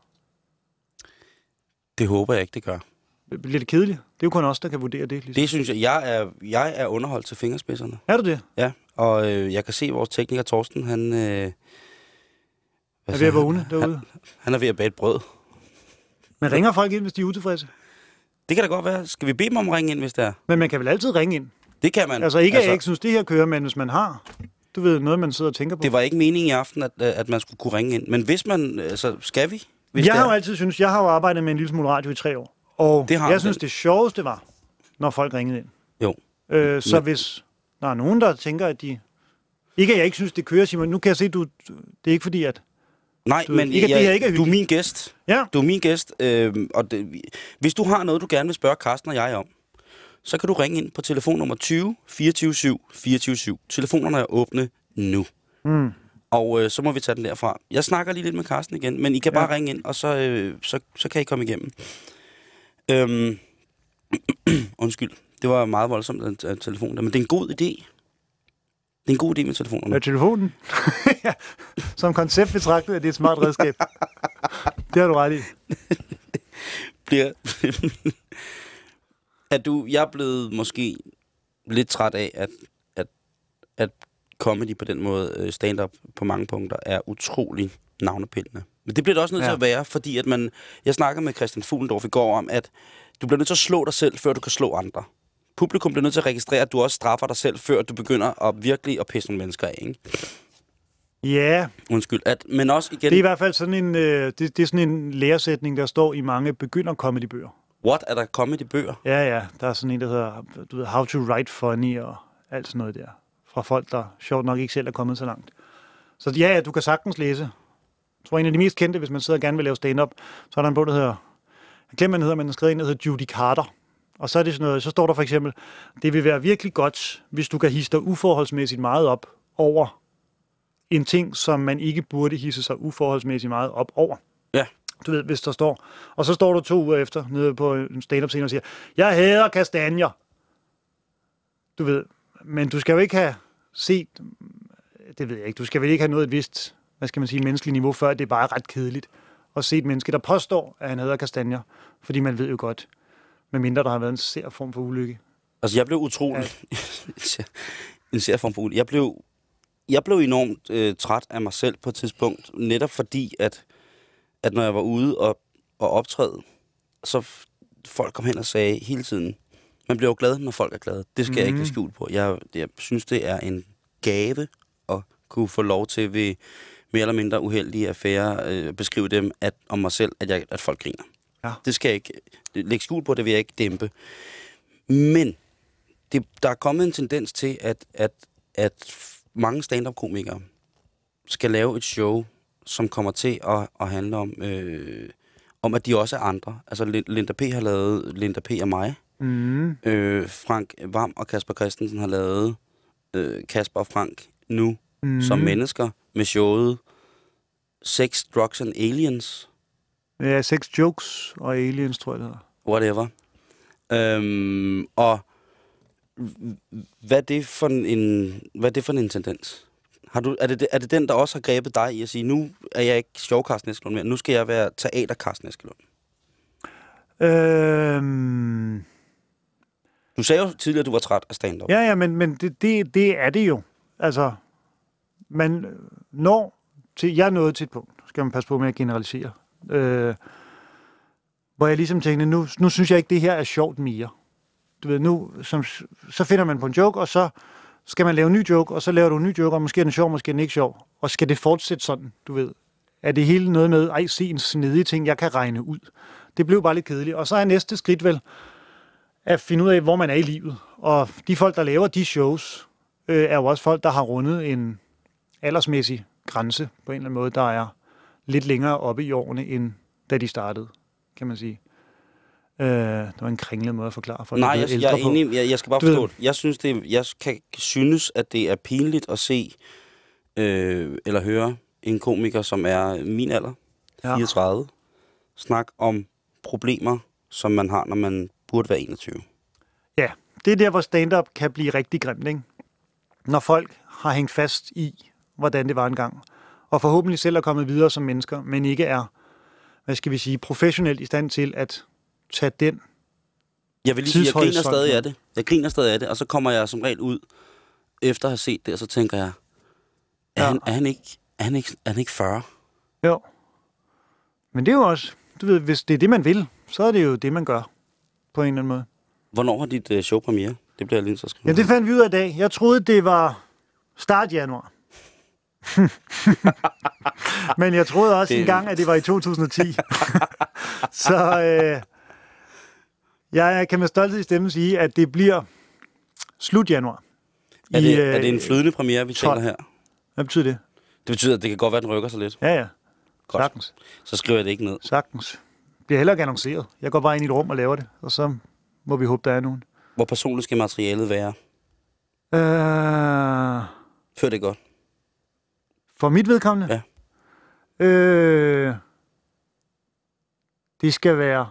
Det håber jeg ikke, det gør. Bliver det kedeligt? Det er jo kun os, der kan vurdere det. Ligesom. Det synes jeg, jeg er, jeg er underholdt til fingerspidserne. Er du det? Ja, og øh, jeg kan se, at vores tekniker Torsten, han... Øh, Er ved at han? vågne derude? Han er ved at bage et brød. Men ringer folk ind, hvis de er utilfredse? Det kan da godt være. Skal vi bede dem om at ringe ind, hvis det er? Men man kan vel altid ringe ind? Det kan man. Altså ikke, at jeg ikke synes, det her kører, men hvis man har, du ved, noget, man sidder og tænker på. Det var ikke meningen i aften, at, øh, at man skulle kunne ringe ind. Men hvis man... Altså, skal vi? Hvis jeg har jo altid synes, jeg har jo arbejdet med en lille smule radio i tre år. Og Det har jeg du. synes, det sjoveste var, når folk ringede ind. Jo. Øh, så Men- hvis der er nogen, der tænker, at de... Ikke, at jeg ikke synes, det kører, Simon. Nu kan jeg se, du... Det er ikke fordi, at... Nej, Du- men ikke, at det her ikke er du er min gæst. Ja, Du er min gæst, øh, og det, hvis du har noget, du gerne vil spørge Carsten og jeg om, så kan du ringe ind på telefonnummer 20 24 7 24 7. Telefonerne er åbne nu. Mm. Og øh, så må vi tage den derfra. Jeg snakker lige lidt med Carsten igen, men I kan Ja. bare ringe ind, og så, øh, så, så kan I komme igennem. Øhm, undskyld, det var meget voldsomt at telefon der, men det er en god idé. Det er en god idé med telefonerne. med telefonen. ja. Som koncept betragtet er det et smart redskab. det har du ret i. bliver... at du, jeg er blevet måske lidt træt af, at, at, at comedy på den måde, øh, stand-up på mange punkter, er utrolig navnepillende. Men det bliver det også nødt. Ja. til at være, fordi at man... Jeg snakkede med Christian Fuglendorf i går om, at du bliver nødt til at slå dig selv, før du kan slå andre. Publikum bliver nødt til at registrere, at du også straffer dig selv, før du begynder at virkelig at pisse nogle mennesker af, ikke? Ja, Undskyld. At, men også igen, det er i hvert fald sådan en, øh, det, det er sådan en læresætning, der står i mange begynder bøger. what er der kommet i bøger? Ja, ja. Der er sådan en, der hedder du ved, How to Write Funny og alt sådan noget der. Fra folk, der sjovt nok ikke selv er kommet så langt. Så ja, ja, du kan sagtens læse. Jeg tror, en af de mest kendte, hvis man sidder og gerne vil lave stand-up, så er der en bog, der hedder, jeg glemmer, hvad den hedder, men den er skrevet en, der hedder Judy Carter. Og så er det sådan noget, så står der for eksempel, det vil være virkelig godt, hvis du kan hisse dig uforholdsmæssigt meget op over en ting, som man ikke burde hisse sig uforholdsmæssigt meget op over. Ja. Du ved, hvis der står. Og så står du to uger efter nede på en stand-up scene og siger, jeg hader kastanjer. Du ved, men du skal jo ikke have set, det ved jeg ikke, du skal vel ikke have noget et vist, hvad skal man sige, menneskeligt niveau, før det er bare ret kedeligt at se et menneske, der påstår, at han hader kastanjer. Fordi man ved jo godt, medmindre der har været en sær form for ulykke. Altså, jeg blev utrolig... en sær form for ulykke. Jeg blev, jeg blev enormt øh, træt af mig selv på et tidspunkt, netop fordi, at, at når jeg var ude og, og optræde, så folk kom hen og sagde hele tiden, man bliver jo glad, når folk er glade. Det skal mm. jeg ikke Mhm. skjult på. Jeg, jeg synes, det er en gave at kunne få lov til ved mere eller mindre uheldige affærer, øh, beskrive dem at, om mig selv, at, jeg, at folk griner. Ja. Det skal jeg ikke lægge skjul på, det vil jeg ikke dæmpe. Men det, der er kommet en tendens til, at, at, at mange stand-up-komikere skal lave et show, som kommer til at, at handle om, øh, om, at de også er andre. Altså, Lin- Linda P. har lavet Linda P. og mig. Mm. Øh, Frank Vam og Kasper Christensen har lavet øh, Kasper og Frank nu mm. som mennesker med showet Sex, Drugs and Aliens. Ja, sex jokes og aliens, tror jeg, det hedder. Whatever. Øhm, og hvad er det for en, hvad er det for en tendens? Har du, er, det, er det den, der også har grebet dig i at sige, nu er jeg ikke sjov Carsten Eskelund mere, nu skal jeg være teater Carsten Eskelund? Øhm, Du sagde jo tidligere, at du var træt af stand-up. ja, ja, men, men det, det, det er det jo. Altså, man når til, jeg er nået til et punkt, skal man passe på med at generalisere, øh, hvor jeg ligesom tænkte, nu, nu synes jeg ikke, det her er sjovt mere. Du ved, nu, som, så finder man på en joke, og så skal man lave en ny joke, og så laver du en ny joke, og måske er den sjov, måske er den ikke sjov. Og skal det fortsætte sådan, du ved? Er det hele noget med, ej, se en snedig ting, jeg kan regne ud? Det blev bare lidt kedeligt. Og så er næste skridt vel, at finde ud af, hvor man er i livet. Og de folk, der laver de shows, øh, er jo også folk, der har rundet en aldersmæssig grænse på en eller anden måde, der er lidt længere oppe i årene, end da de startede, kan man sige. Øh, det var en kringlet måde at forklare folk. Nej, jeg, blevet jeg er enig. Jeg, jeg skal bare Du ved- forstå det. Jeg synes, det, jeg kan synes, at det er pinligt at se øh, eller høre en komiker, som er min alder, Ja. 34, snak om problemer, som man har, når man burde være 21. Ja, det er der, hvor stand-up kan blive rigtig grimt, ikke? Når folk har hængt fast i, hvordan det var engang, og forhåbentlig selv er kommet videre som mennesker, men ikke er, hvad skal vi sige, professionelt i stand til at tage den. Jeg vil lige sige, jeg griner stadig af det. Jeg griner stadig af det, og så kommer jeg som regel ud, efter at have set det, og så tænker jeg, er, Ja. han, er, han, ikke, er, han, ikke, er han ikke 40? Jo. Men det er jo også, du ved, hvis det er det, man vil, så er det jo det, man gør, på en eller anden måde. Hvornår har dit øh, show premiere? Det bliver jeg lige at skrive. Ja, det fandt vi ud af i dag. Jeg troede, det var start januar. Men jeg troede også Det- engang, at det var i 2010. så øh, jeg kan med stolthed i stemmen sige, at det bliver slut januar. er, I, det, øh, er det en flydende premiere, vi 12. taler her? Hvad betyder det? Det betyder, at det kan godt være, at den rykker sig lidt. Ja, ja. Godt. Sagtens. Så skriver jeg det ikke ned. Sagtens. Det bliver heller ikke annonceret. Jeg går bare ind i et rum og laver det, og så må vi håbe, der er nogen. Hvor personligt skal materialet være? Øh, Før det godt. For mit vedkommende? Ja. Øh, det skal være...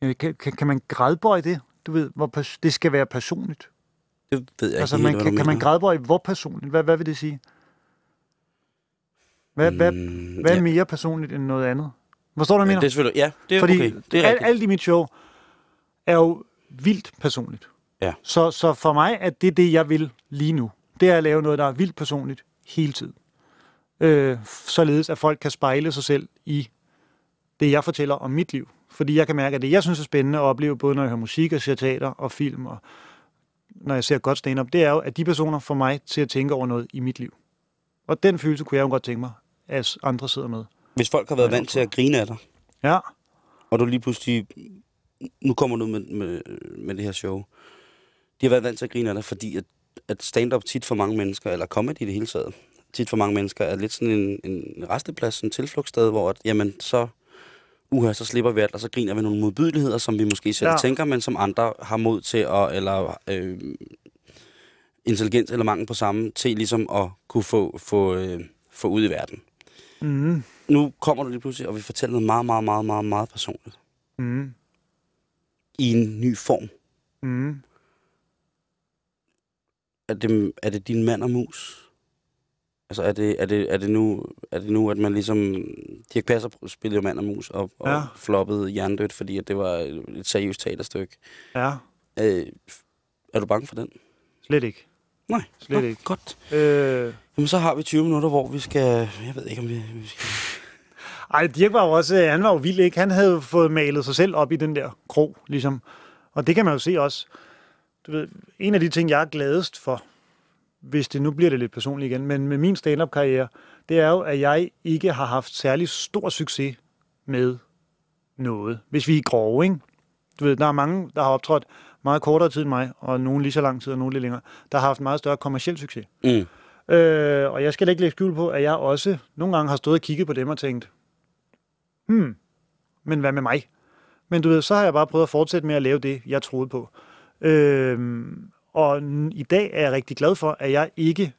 Kan, kan, kan man gradbøje det? Du ved, hvor pers- det skal være personligt. Det ved jeg altså, ikke man, helt, kan, kan man gradbøje hvor personligt? Hvad, hvad vil det sige? Hvad, mm, hvad, hvad er ja. mere personligt end noget andet? Forstår du, hvad jeg Ja, mener? det er selvfølgelig... Ja, det er Fordi okay. Det er alt, rigtigt. alt i mit show er jo vildt personligt. Ja. Så, så for mig er det det, jeg vil lige nu. Det er at lave noget, der er vildt personligt hele tiden. Øh, således at folk kan spejle sig selv i det, jeg fortæller om mit liv. Fordi jeg kan mærke, at det, jeg synes er spændende at opleve, både når jeg hører musik og ser teater og film, og når jeg ser godt stand-up, det er jo, at de personer får mig til at tænke over noget i mit liv. Og den følelse kunne jeg jo godt tænke mig, at andre sidder med. Hvis folk har været vant til at grine af dig, Ja, og du lige pludselig... Nu kommer du med, med, med det her show. De har været vant til at grine af dig, fordi at, at stand-up tit for mange mennesker, eller comedy i det hele taget, tit for mange mennesker, er lidt sådan en, en resteplads, en tilflugtssted, hvor at, jamen, så, uha, så slipper vi alt, og så griner vi nogle modbydeligheder, som vi måske selv ja. Tænker, men som andre har mod til, at, eller øh, intelligens eller mangel på samme, til ligesom at kunne få, få, øh, få ud i verden. mm, Nu kommer du lige pludselig, og vi fortæller noget meget, meget, meget, meget, meget personligt. mm, I en ny form. mm. Er det, er det din mand og mus? Altså er det, er det, er det, nu, er det nu, at man ligesom... Dirk Passer spillede jo mand og mus og, og Ja. floppede hjernedødt, fordi at det var et seriøst teaterstykke. Ja, Øh, er du bange for den? slet ikke. Nej, Slet Nå, ikke. Godt. Øh, Jamen, så har vi 20 minutter, hvor vi skal... Jeg ved ikke, om vi, vi skal... Ej, Dirk var jo også, øh, han var jo vild, ikke? Han havde fået malet sig selv op i den der krog, ligesom. Og det kan man jo se også. Du ved, en af de ting, jeg er gladest for, hvis det nu bliver det lidt personligt igen, men med min stand-up-karriere, det er jo, at jeg ikke har haft særlig stor succes med noget. Hvis vi er grove, ikke? Du ved, der er mange, der har optrådt meget kortere tid end mig, og nogen lige så lang tid, og nogen lidt længere, der har haft meget større kommersiel succes. Mm. Øh, og jeg skal da ikke lægge skjul på, at jeg også nogle gange har stået og kigget på dem og tænkt, hmm, men hvad med mig? Men du ved, så har jeg bare prøvet at fortsætte med at lave det, jeg troede på. Øh, og i dag er jeg rigtig glad for, at jeg ikke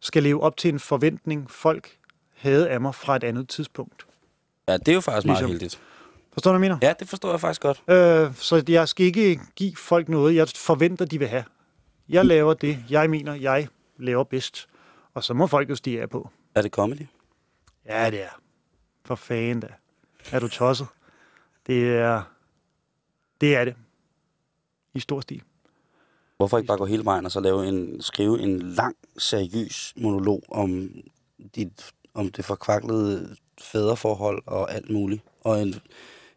skal leve op til en forventning, folk havde af mig fra et andet tidspunkt. Ja, det er jo faktisk meget Ligesom- heldigt. Forstår du, hvad jeg mener? Ja, det forstår jeg faktisk godt. Øh, så jeg skal ikke give folk noget, jeg forventer, de vil have. Jeg laver det, jeg mener, jeg laver bedst. Og så må folk jo stige af på. Er det comedy? Ja, det er. For fanden da. Er du tosset? Det er... Det er det. I stor stil. Hvorfor ikke bare gå hele vejen og så lave en, skrive en lang, seriøs monolog om, dit, om det forkvaklede fædreforhold og alt muligt? Og en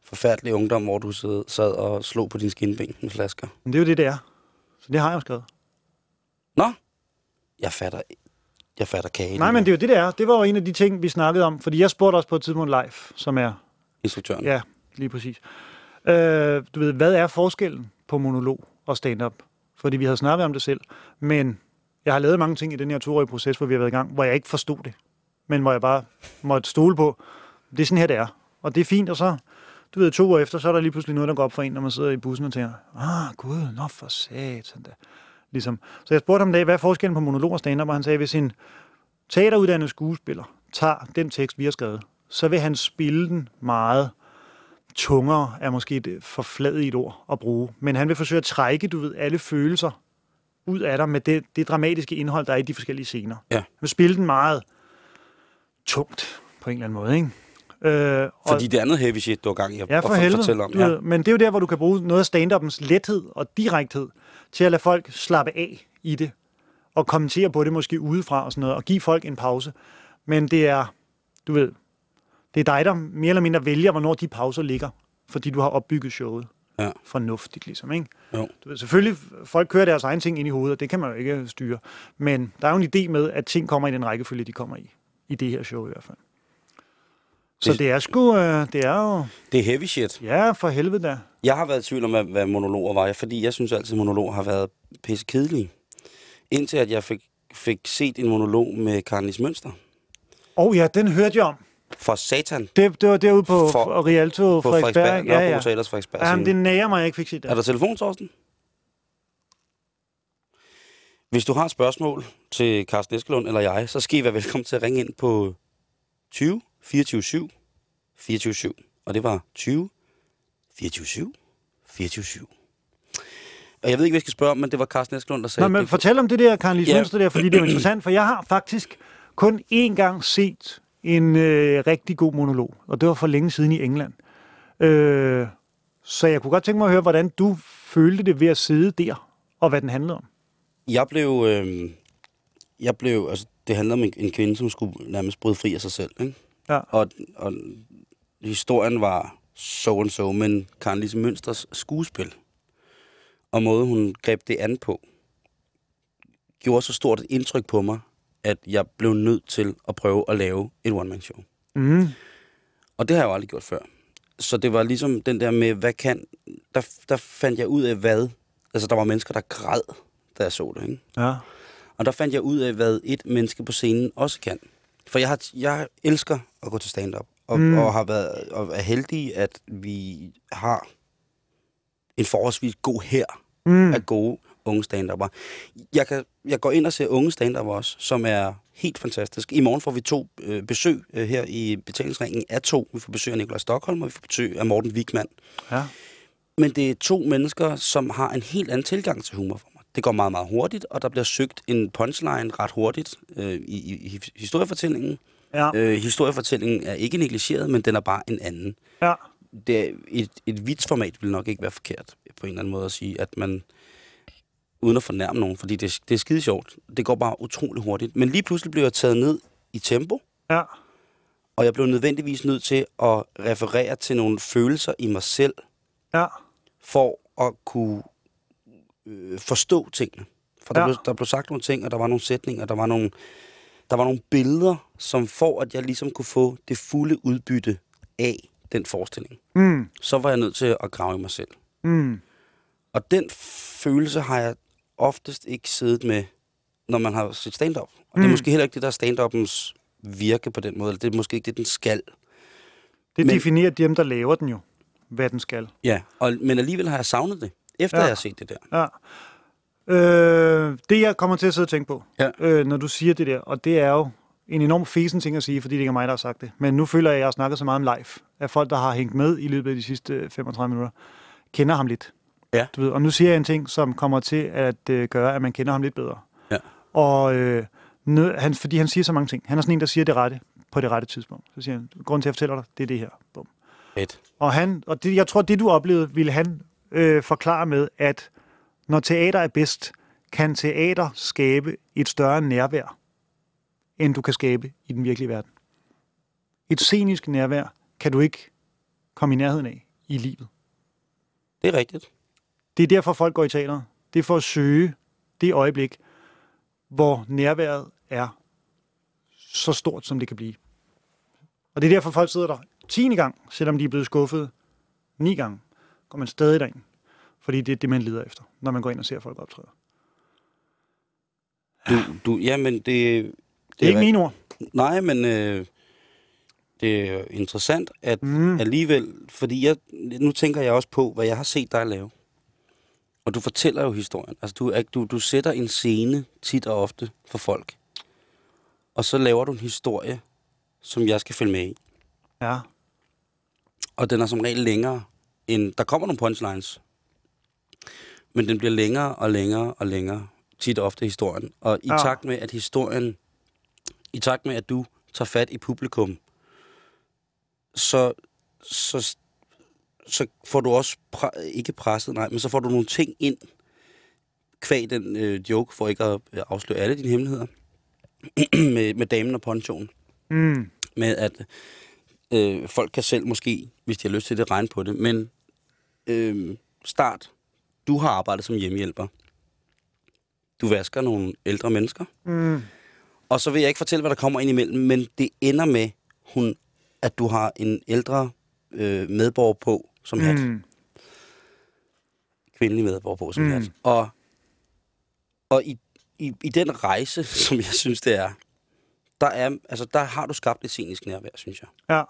forfærdelig ungdom, hvor du sad, og slog på din skinben med flasker. Men det er jo det, det er. Så det har jeg jo skrevet. Nå, jeg fatter, jeg fatter kage. Nej, men det er jo det, det er. Det var jo en af de ting, vi snakkede om. Fordi jeg spurgte også på et tidspunkt live, som er... Instruktøren. Ja, lige præcis. Øh, du ved, hvad er forskellen på monolog og stand-up? Fordi vi havde snakket om det selv. Men jeg har lavet mange ting i den her toårige proces, hvor vi har været i gang, hvor jeg ikke forstod det. Men hvor jeg bare måtte stole på, det er sådan her, det er. Og det er fint, og så, du ved, to år efter, så er der lige pludselig noget, der går op for en, når man sidder i bussen og tænker, ah, gud, nå for satan da. Ligesom. Så jeg spurgte ham en dag, hvad er forskellen på monolog og stand-up? Og han sagde, hvis en teateruddannet skuespiller tager den tekst, vi har skrevet, så vil han spille den meget tungere, er måske et forfladigt ord at bruge. Men han vil forsøge at trække, du ved, alle følelser ud af dig med det, det dramatiske indhold, der er i de forskellige scener. Ja. Han vil spille den meget tungt på en eller anden måde, ikke? Øh, og- Fordi det andet heavy shit, du har gang i at, Ja, for at helvede. fortælle om. Ja. ved, men det er jo der, hvor du kan bruge noget af stand lethed og direkthed til at lade folk slappe af i det, og kommentere på det måske udefra og sådan noget, og give folk en pause. Men det er, du ved, det er dig, der mere eller mindre vælger, hvornår de pauser ligger, fordi du har opbygget showet Ja. fornuftigt, ligesom, ikke? Jo. Du ved, selvfølgelig, folk kører deres egen ting ind i hovedet, og det kan man jo ikke styre. Men der er jo en idé med, at ting kommer i den rækkefølge, de kommer i. I det her show i hvert fald. Så Det- det er sgu, øh, det er jo, Det er heavy shit. ja, for helvede da. Jeg har været i tvivl om, hvad, hvad monologer var, fordi jeg synes altid, at monologer har været pisse kedelige. Indtil at jeg fik, fik set en monolog med Karlis Mønster. Åh oh, ja, den hørte jeg om. For satan. Det, det var derude på For- Rialto, På Frederiksberg. Frederiksberg. Ja, Ja. Teaters Frederiksberg. Jamen, det nærer mig, jeg ikke fik set det. Er der telefon, Torsten? Hvis du har et spørgsmål til Carsten Eskelund eller jeg, så skal I være velkommen til at ringe ind på 20 24 7 24 7. Og det var 20 24 7 24 7. Og jeg ved ikke, hvad jeg skal spørge om, men det var Carsten Eskelund, der sagde... Nå, men det- fortæl om det der, Karen Lise Ja. Mønster der, fordi det er interessant, for jeg har faktisk kun én gang set en øh, rigtig god monolog, og det var for længe siden i England. Øh, så jeg kunne godt tænke mig at høre, hvordan du følte det ved at sidde der, og hvad den handlede om. Jeg blev... Øh, jeg blev... Altså, det handler om en, en kvinde, som skulle nærmest bryde fri af sig selv, ikke? Ja. Og, og historien var so and so, men Karen Lise Mønsters skuespil og måde, hun greb det an på, gjorde så stort et indtryk på mig, at jeg blev nødt til at prøve at lave et one-man-show. Mm. Og det har jeg jo aldrig gjort før. Så det var ligesom den der med, hvad kan... Der, der fandt jeg ud af, hvad... Altså, der var mennesker, der græd, da jeg så det, ikke? Ja. Og der fandt jeg ud af, hvad et menneske på scenen også kan. For jeg, har, jeg elsker at gå til stand-up, og, Mm. og har været og er heldig, at vi har en forholdsvis god her mm. af gode unge stand Jeg, kan, jeg går ind og ser unge stand også, som er helt fantastisk. I morgen får vi to øh, besøg øh, her i betalingsringen af to. Vi får besøg af Nikolaj Stockholm, og vi får besøg af Morten Wigman. Ja. Men det er to mennesker, som har en helt anden tilgang til humor for mig. Det går meget, meget hurtigt, og der bliver søgt en punchline ret hurtigt øh, i, i, i historiefortællingen. Ja. Øh, historiefortællingen er ikke negligeret, men den er bare en anden. ja. Det er et, et vitsformat vil nok ikke være forkert på en eller anden måde at sige, at man, uden at fornærme nogen, fordi det, det er skide sjovt, det går bare utrolig hurtigt. Men lige pludselig blev jeg taget ned i tempo, Ja. og jeg blev nødvendigvis nødt til at referere til nogle følelser i mig selv, Ja. for at kunne øh, forstå tingene. For der, Ja. blev, der blev sagt nogle ting, og der var nogle sætninger, der var nogle, der var nogle billeder, som for at jeg ligesom kunne få det fulde udbytte af den forestilling, Mm. så var jeg nødt til at grave i mig selv. Mm. Og den følelse har jeg oftest ikke siddet med, når man har set stand-up. Og mm. det er Mm. måske heller ikke det, der er stand-uppens virke på den måde. Eller det er måske ikke det, den skal. Det Men- definerer dem, der laver den jo, hvad den skal. Ja, og, men alligevel har jeg savnet det, efter Ja. ja. jeg har set det der. Ja. Øh, det, jeg kommer til at sidde og tænke på, Ja. øh, når du siger det der, og det er jo en enorm fesen ting at sige, fordi det ikke er mig, der har sagt det. Men nu føler jeg, at jeg har snakket så meget om live, at folk, der har hængt med i løbet af de sidste 35 minutter, kender ham lidt. Ja. Du ved, og nu siger jeg en ting, som kommer til at øh, gøre, at man kender ham lidt bedre. Ja. Og øh, nød, han, fordi han siger så mange ting. Han er sådan en, der siger det rette på det rette tidspunkt. Så siger han, grunden til, at jeg fortæller dig, det er det her. Bum. Fedt. Og, han, og det, jeg tror, det du oplevede, ville han øh, forklare med, at når teater er bedst, kan teater skabe et større nærvær, end du kan skabe i den virkelige verden. Et scenisk nærvær kan du ikke komme i nærheden af i livet. Det er rigtigt. Det er derfor, folk går i teater. Det er for at søge det øjeblik, hvor nærværet er så stort, som det kan blive. Og det er derfor, folk sidder der 10. gang, selvom de er blevet skuffet 9 gange, går man stadig derind. Fordi det er det, man leder efter, når man går ind og ser folk optræde. Du, du, jamen, det, det, Det er ikke mine ord. Nej, men øh, det er interessant, at Mm. alligevel, fordi jeg, nu tænker jeg også på, hvad jeg har set dig lave. Og du fortæller jo historien. Altså, du, du, du sætter en scene tit og ofte for folk. Og så laver du en historie, som jeg skal følge med i. Ja. Og den er som regel længere end... Der kommer nogle punchlines. Men den bliver længere og længere og længere. Tit og ofte historien. Og i Ja. takt med, at historien... I takt med, at du tager fat i publikum, så, så, så får du også... Pre, ikke presset, nej, men så får du nogle ting ind kvæg den øh, joke, for ikke at øh, afsløre alle dine hemmeligheder, med, med damen og ponchoen Mm. med at øh, folk kan selv måske, hvis de har lyst til det, regne på det. Men øh, start. Du har arbejdet som hjemmehjælper. Du vasker nogle ældre mennesker. Mm. Og så vil jeg ikke fortælle, hvad der kommer ind imellem, men det ender med, hun, at du har en ældre øh, medborger på som hat. Mm. Kvindelig medborger på som mm. hat. Og, og i, i, i den rejse, som jeg synes, det er, der, er, altså, der har du skabt et scenisk nærvær, synes jeg. Ja.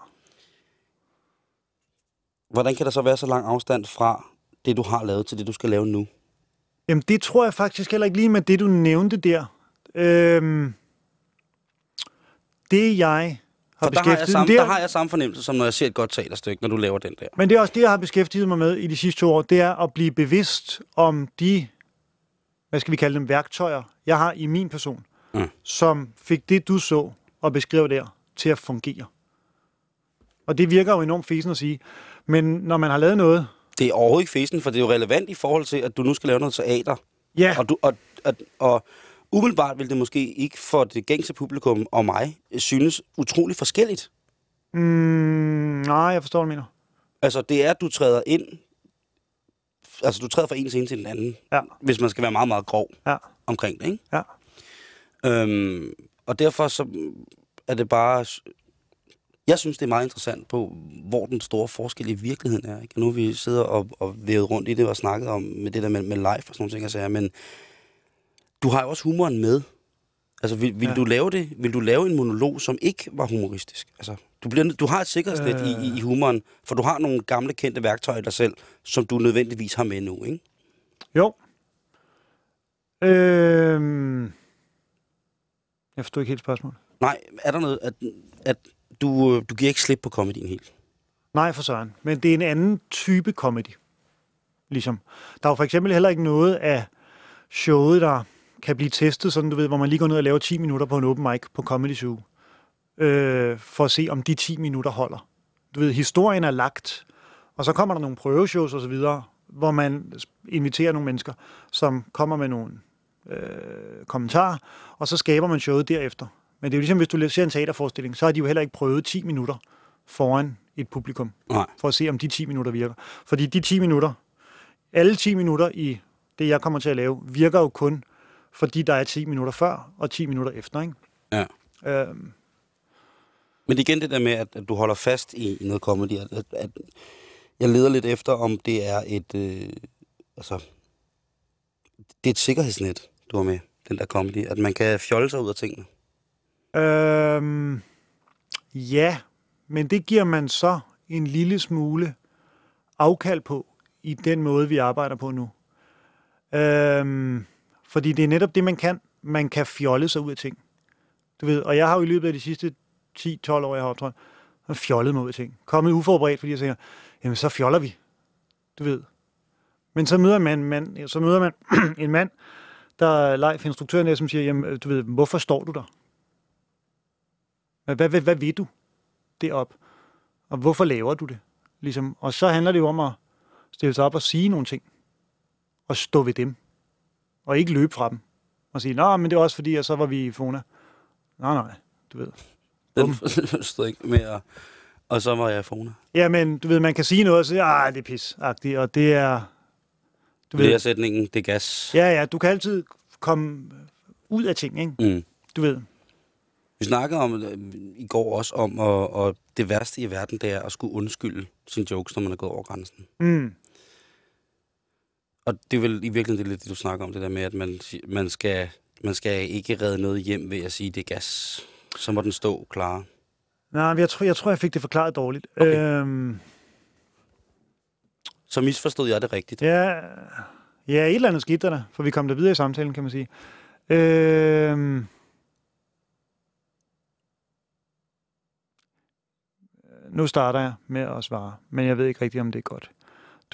Hvordan kan der så være så lang afstand fra det, du har lavet, til det, du skal lave nu? Jamen, det tror jeg faktisk heller ikke lige med det, du nævnte der. Øhm, det, jeg har der har, jeg samme, der er- har jeg samme fornemmelse, som når jeg ser et godt teaterstykke, når du laver den der. Men det er også det, jeg har beskæftiget mig med i de sidste to år, det er at blive bevidst om de, hvad skal vi kalde dem, værktøjer, jeg har i min person, Mm. som fik det, du så og beskrev der, til at fungere. Og det virker jo enormt fesen at sige, men når man har lavet noget, Det er overhovedet ikke festen, for det er jo relevant i forhold til, at du nu skal lave noget teater. ja, Og, du, og, og, og umiddelbart vil det måske ikke for det gængse publikum og mig synes utrolig forskelligt. mm, nej, jeg forstår, hvad du mener. Altså, det er, at du træder ind... Altså, du træder fra en scene til den anden, Ja, hvis man skal være meget, meget grov ja, omkring det, ikke? ja. Øhm, og derfor så er det bare... Jeg synes, det er meget interessant på, hvor den store forskel i virkeligheden er. Ikke? Nu vi sidder og, og vævet rundt i det og snakket om med det der med, med live og sådan nogle ting, jeg siger, men du har jo også humoren med. Altså, vil, vil, Ja. du lave det? Vil du lave en monolog, som ikke var humoristisk? Altså, du, bliver, du har et sikkerhedsnet øh... i, i, i humoren, for du har nogle gamle, kendte værktøjer i dig selv, som du nødvendigvis har med nu, ikke? Jo. Øhm, jeg forstår ikke helt spørgsmålet. Nej, er der noget, at, at du, øh, du giver ikke slip på komedien helt? Nej, for søren. Men det er en anden type comedy. Ligesom. Der er jo for eksempel heller ikke noget af showet, der kan blive testet, sådan du ved, hvor man lige går ned og laver 10 minutter på en open mic på Comedy Zoo, øh, for at se, om de 10 minutter holder. Du ved, historien er lagt, og så kommer der nogle prøveshows og så videre, hvor man inviterer nogle mennesker, som kommer med nogle øh, kommentarer, og så skaber man showet derefter. Men det er jo ligesom, hvis du ser en teaterforestilling, så har de jo heller ikke prøvet 10 minutter foran et publikum, Nej. for at se, om de 10 minutter virker. Fordi de 10 minutter, alle 10 minutter i det, jeg kommer til at lave, virker jo kun, fordi der er 10 minutter før og 10 minutter efter. Ikke? Ja. Øhm, Men det er igen det der med, at, at du holder fast i, i noget comedy. At, at, at jeg leder lidt efter, om det er et... Øh, altså, det er et sikkerhedsnet, du har med, den der comedy. At man kan fjolle sig ud af tingene. øhm, ja, men det giver man så en lille smule afkald på i den måde, vi arbejder på nu. Øhm, fordi det er netop det, man kan. Man kan fjolle sig ud af ting. Du ved, og jeg har jo i løbet af de sidste 10-12 år, jeg har optrådt, fjollet mig ud af ting. Kommet uforberedt, fordi jeg siger, jamen så fjoller vi. Du ved. Men så møder man, man, så møder man en mand, der er live instruktøren, som siger, jamen, du ved, hvorfor står du der? Hvad, hvad, hvad, hvad ved du derop? Og hvorfor laver du det? Ligesom. Og så handler det jo om at stille sig op og sige nogle ting. Og stå ved dem. Og ikke løbe fra dem. Og sige, nej, men det er også fordi, at så var vi i Fona. Nej, nej, du ved. Den stod ikke at... Og så var jeg i Fona. Ja, men du ved, man kan sige noget og sige, ah, det er pis -agtigt, og det er... Du ved, sætningen, det er gas. Ja, ja, du kan altid komme ud af ting, ikke? Mm. Du ved. Vi snakkede om øh, i går også om, og, og det værste i verden, det er at skulle undskylde sine jokes, når man er gået over grænsen. Mm. Og det er vel i virkeligheden det, lidt, det du snakker om, det der med, at man, man, skal, man skal ikke redde noget hjem ved at sige, det er gas. Så må den stå klar. Nej, jeg tror, jeg tror, jeg fik det forklaret dårligt. Okay. Øhm, så misforstod jeg det rigtigt. Ja, ja et eller andet skete der, for vi kom der videre i samtalen, kan man sige. Øhm, nu starter jeg med at svare, men jeg ved ikke rigtigt, om det er godt.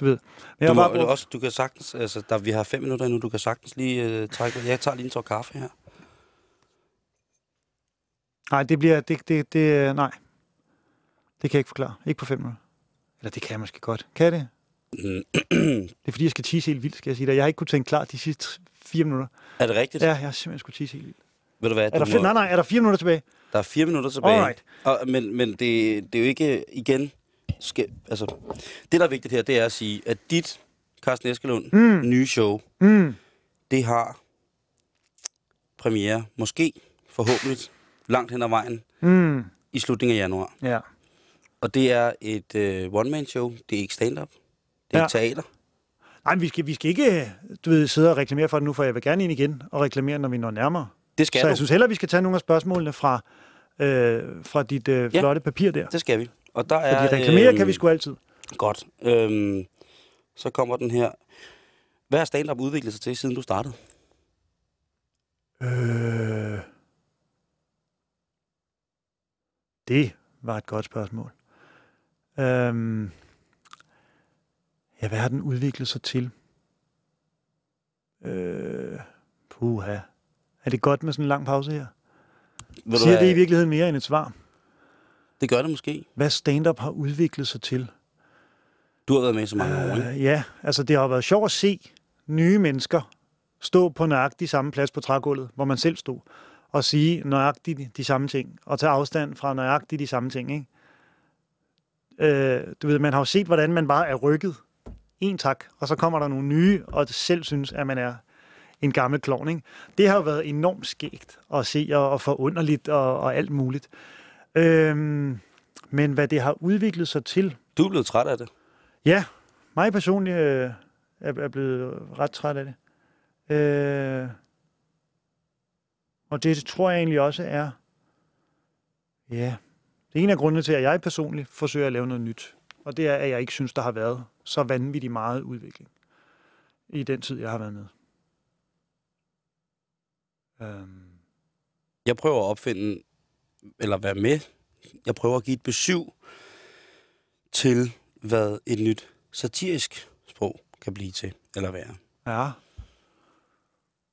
Du ved. Men du, må, bare også, du kan sagtens, altså, der, vi har fem minutter endnu, du kan sagtens lige uh, trække, jeg tager lige en tår kaffe her. Nej, det bliver, det, det, det, nej. Det kan jeg ikke forklare. Ikke på fem minutter. Eller det kan jeg måske godt. Kan det? Mm. det er fordi, jeg skal tisse helt vildt, skal jeg sige dig. Jeg har ikke kunnet tænke klart de sidste fire minutter. Er det rigtigt? Ja, jeg har simpelthen skulle tisse helt vildt. Ved du hvad? Er der, må... Nej, nej, er der fire minutter tilbage? Der er fire minutter tilbage. Alright. Og, men men det, det er jo ikke igen... Skal, altså, det, der er vigtigt her, det er at sige, at dit Carsten Eskelund mm. nye show, mm. det har premiere, måske, forhåbentlig, langt hen ad vejen, mm. i slutningen af januar. Ja. Og det er et uh, one-man-show. Det er ikke stand-up. Det er ja. ikke teater. Nej, vi skal, vi skal ikke du ved, sidde og reklamere for det nu, for jeg vil gerne ind igen og reklamere, når vi når nærmere. Det skal Så du. jeg synes heller, vi skal tage nogle af spørgsmålene fra, øh, fra dit øh, flotte ja, papir der. det skal vi. Og der er, Fordi reklamere øh, kan vi sgu altid. Godt. Øhm, så kommer den her. Hvad har stand-up udviklet sig til, siden du startede? Øh, det var et godt spørgsmål. Øhm, ja, hvad har den udviklet sig til? Øh, puha. Er det godt med sådan en lang pause her? Vil Siger det i virkeligheden mere end et svar? Det gør det måske. Hvad stand-up har udviklet sig til? Du har været med så mange øh, år, ikke? Ja, altså det har været sjovt at se nye mennesker stå på nøjagtig samme plads på trægulvet, hvor man selv stod, og sige nøjagtigt de samme ting, og tage afstand fra nøjagtigt de samme ting, ikke? Øh, du ved, man har jo set, hvordan man bare er rykket. En tak, og så kommer der nogle nye, og selv synes, at man er en gammel klovn. Ikke? Det har jo været enormt skægt at se, og, og forunderligt, og, og alt muligt. Øhm, men hvad det har udviklet sig til... Du er blevet træt af det? Ja, mig personligt øh, er, er blevet ret træt af det. Øh, og det tror jeg egentlig også er... Ja, det er en af grundene til, at jeg personligt forsøger at lave noget nyt. Og det er, at jeg ikke synes, der har været så vanvittigt meget udvikling i den tid, jeg har været med. Øhm. Jeg prøver at opfinde, eller være med, jeg prøver at give et besøg til, hvad et nyt satirisk sprog kan blive til, eller være. Ja.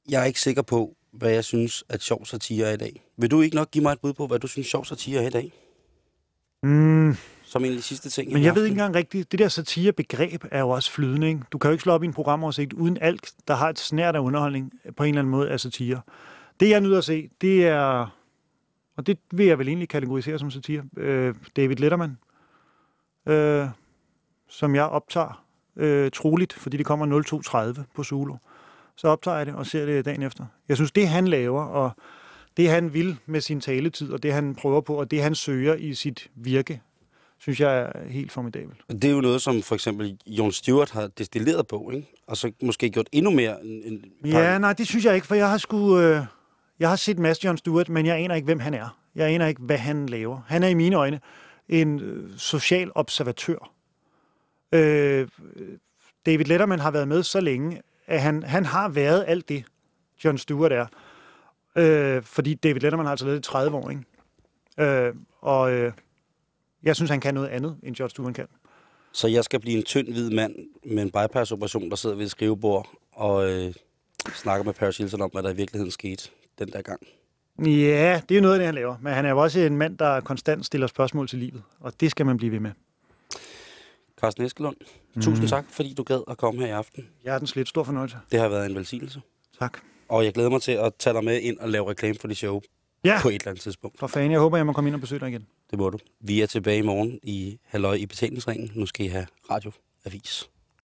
Jeg er ikke sikker på, hvad jeg synes, at sjov satire er i dag. Vil du ikke nok give mig et bud på, hvad du synes, sjov satire er i dag? Mm. Som en af de sidste ting. Men jeg ved ikke engang rigtigt, det der satirebegreb er jo også flydende. Ikke? Du kan jo ikke slå op i en programoversigt uden alt, der har et snært af underholdning på en eller anden måde af satire. Det, jeg nyder at se, det er, og det vil jeg vel egentlig kategorisere som satire, øh, David Letterman, øh, som jeg optager øh, troligt, fordi det kommer 02.30 på Zulu. Så optager jeg det og ser det dagen efter. Jeg synes, det han laver, og det han vil med sin taletid, og det han prøver på, og det han søger i sit virke, synes jeg er helt formidabelt. Det er jo noget, som for eksempel Jon Stewart har destilleret på, ikke? og så måske gjort endnu mere. End ja, nej, det synes jeg ikke, for jeg har sgu... Øh, jeg har set Mads John Stewart, men jeg aner ikke, hvem han er. Jeg aner ikke, hvad han laver. Han er i mine øjne en øh, social observatør. Øh, David Letterman har været med så længe, at han, han har været alt det, John Stewart er. Øh, fordi David Letterman har altså levet i 30 år, ikke? Øh, og øh, jeg synes, han kan noget andet, end John Stewart kan. Så jeg skal blive en tynd hvid mand med en bypass-operation, der sidder ved et skrivebord og øh, snakker med Paris Hilton om, hvad der i virkeligheden skete den der gang. Ja, det er jo noget af det, han laver. Men han er jo også en mand, der konstant stiller spørgsmål til livet. Og det skal man blive ved med. Carsten Eskelund, mm. tusind tak, fordi du gad at komme her i aften. Hjertens lidt stor fornøjelse. Det har været en velsignelse. Tak. Og jeg glæder mig til at tage dig med ind og lave reklame for det show Ja, på et eller andet tidspunkt. for fanden. Jeg håber, jeg må komme ind og besøge dig igen. Det må du. Vi er tilbage i morgen i Halløj i betalingsringen. Nu skal I have radioavis.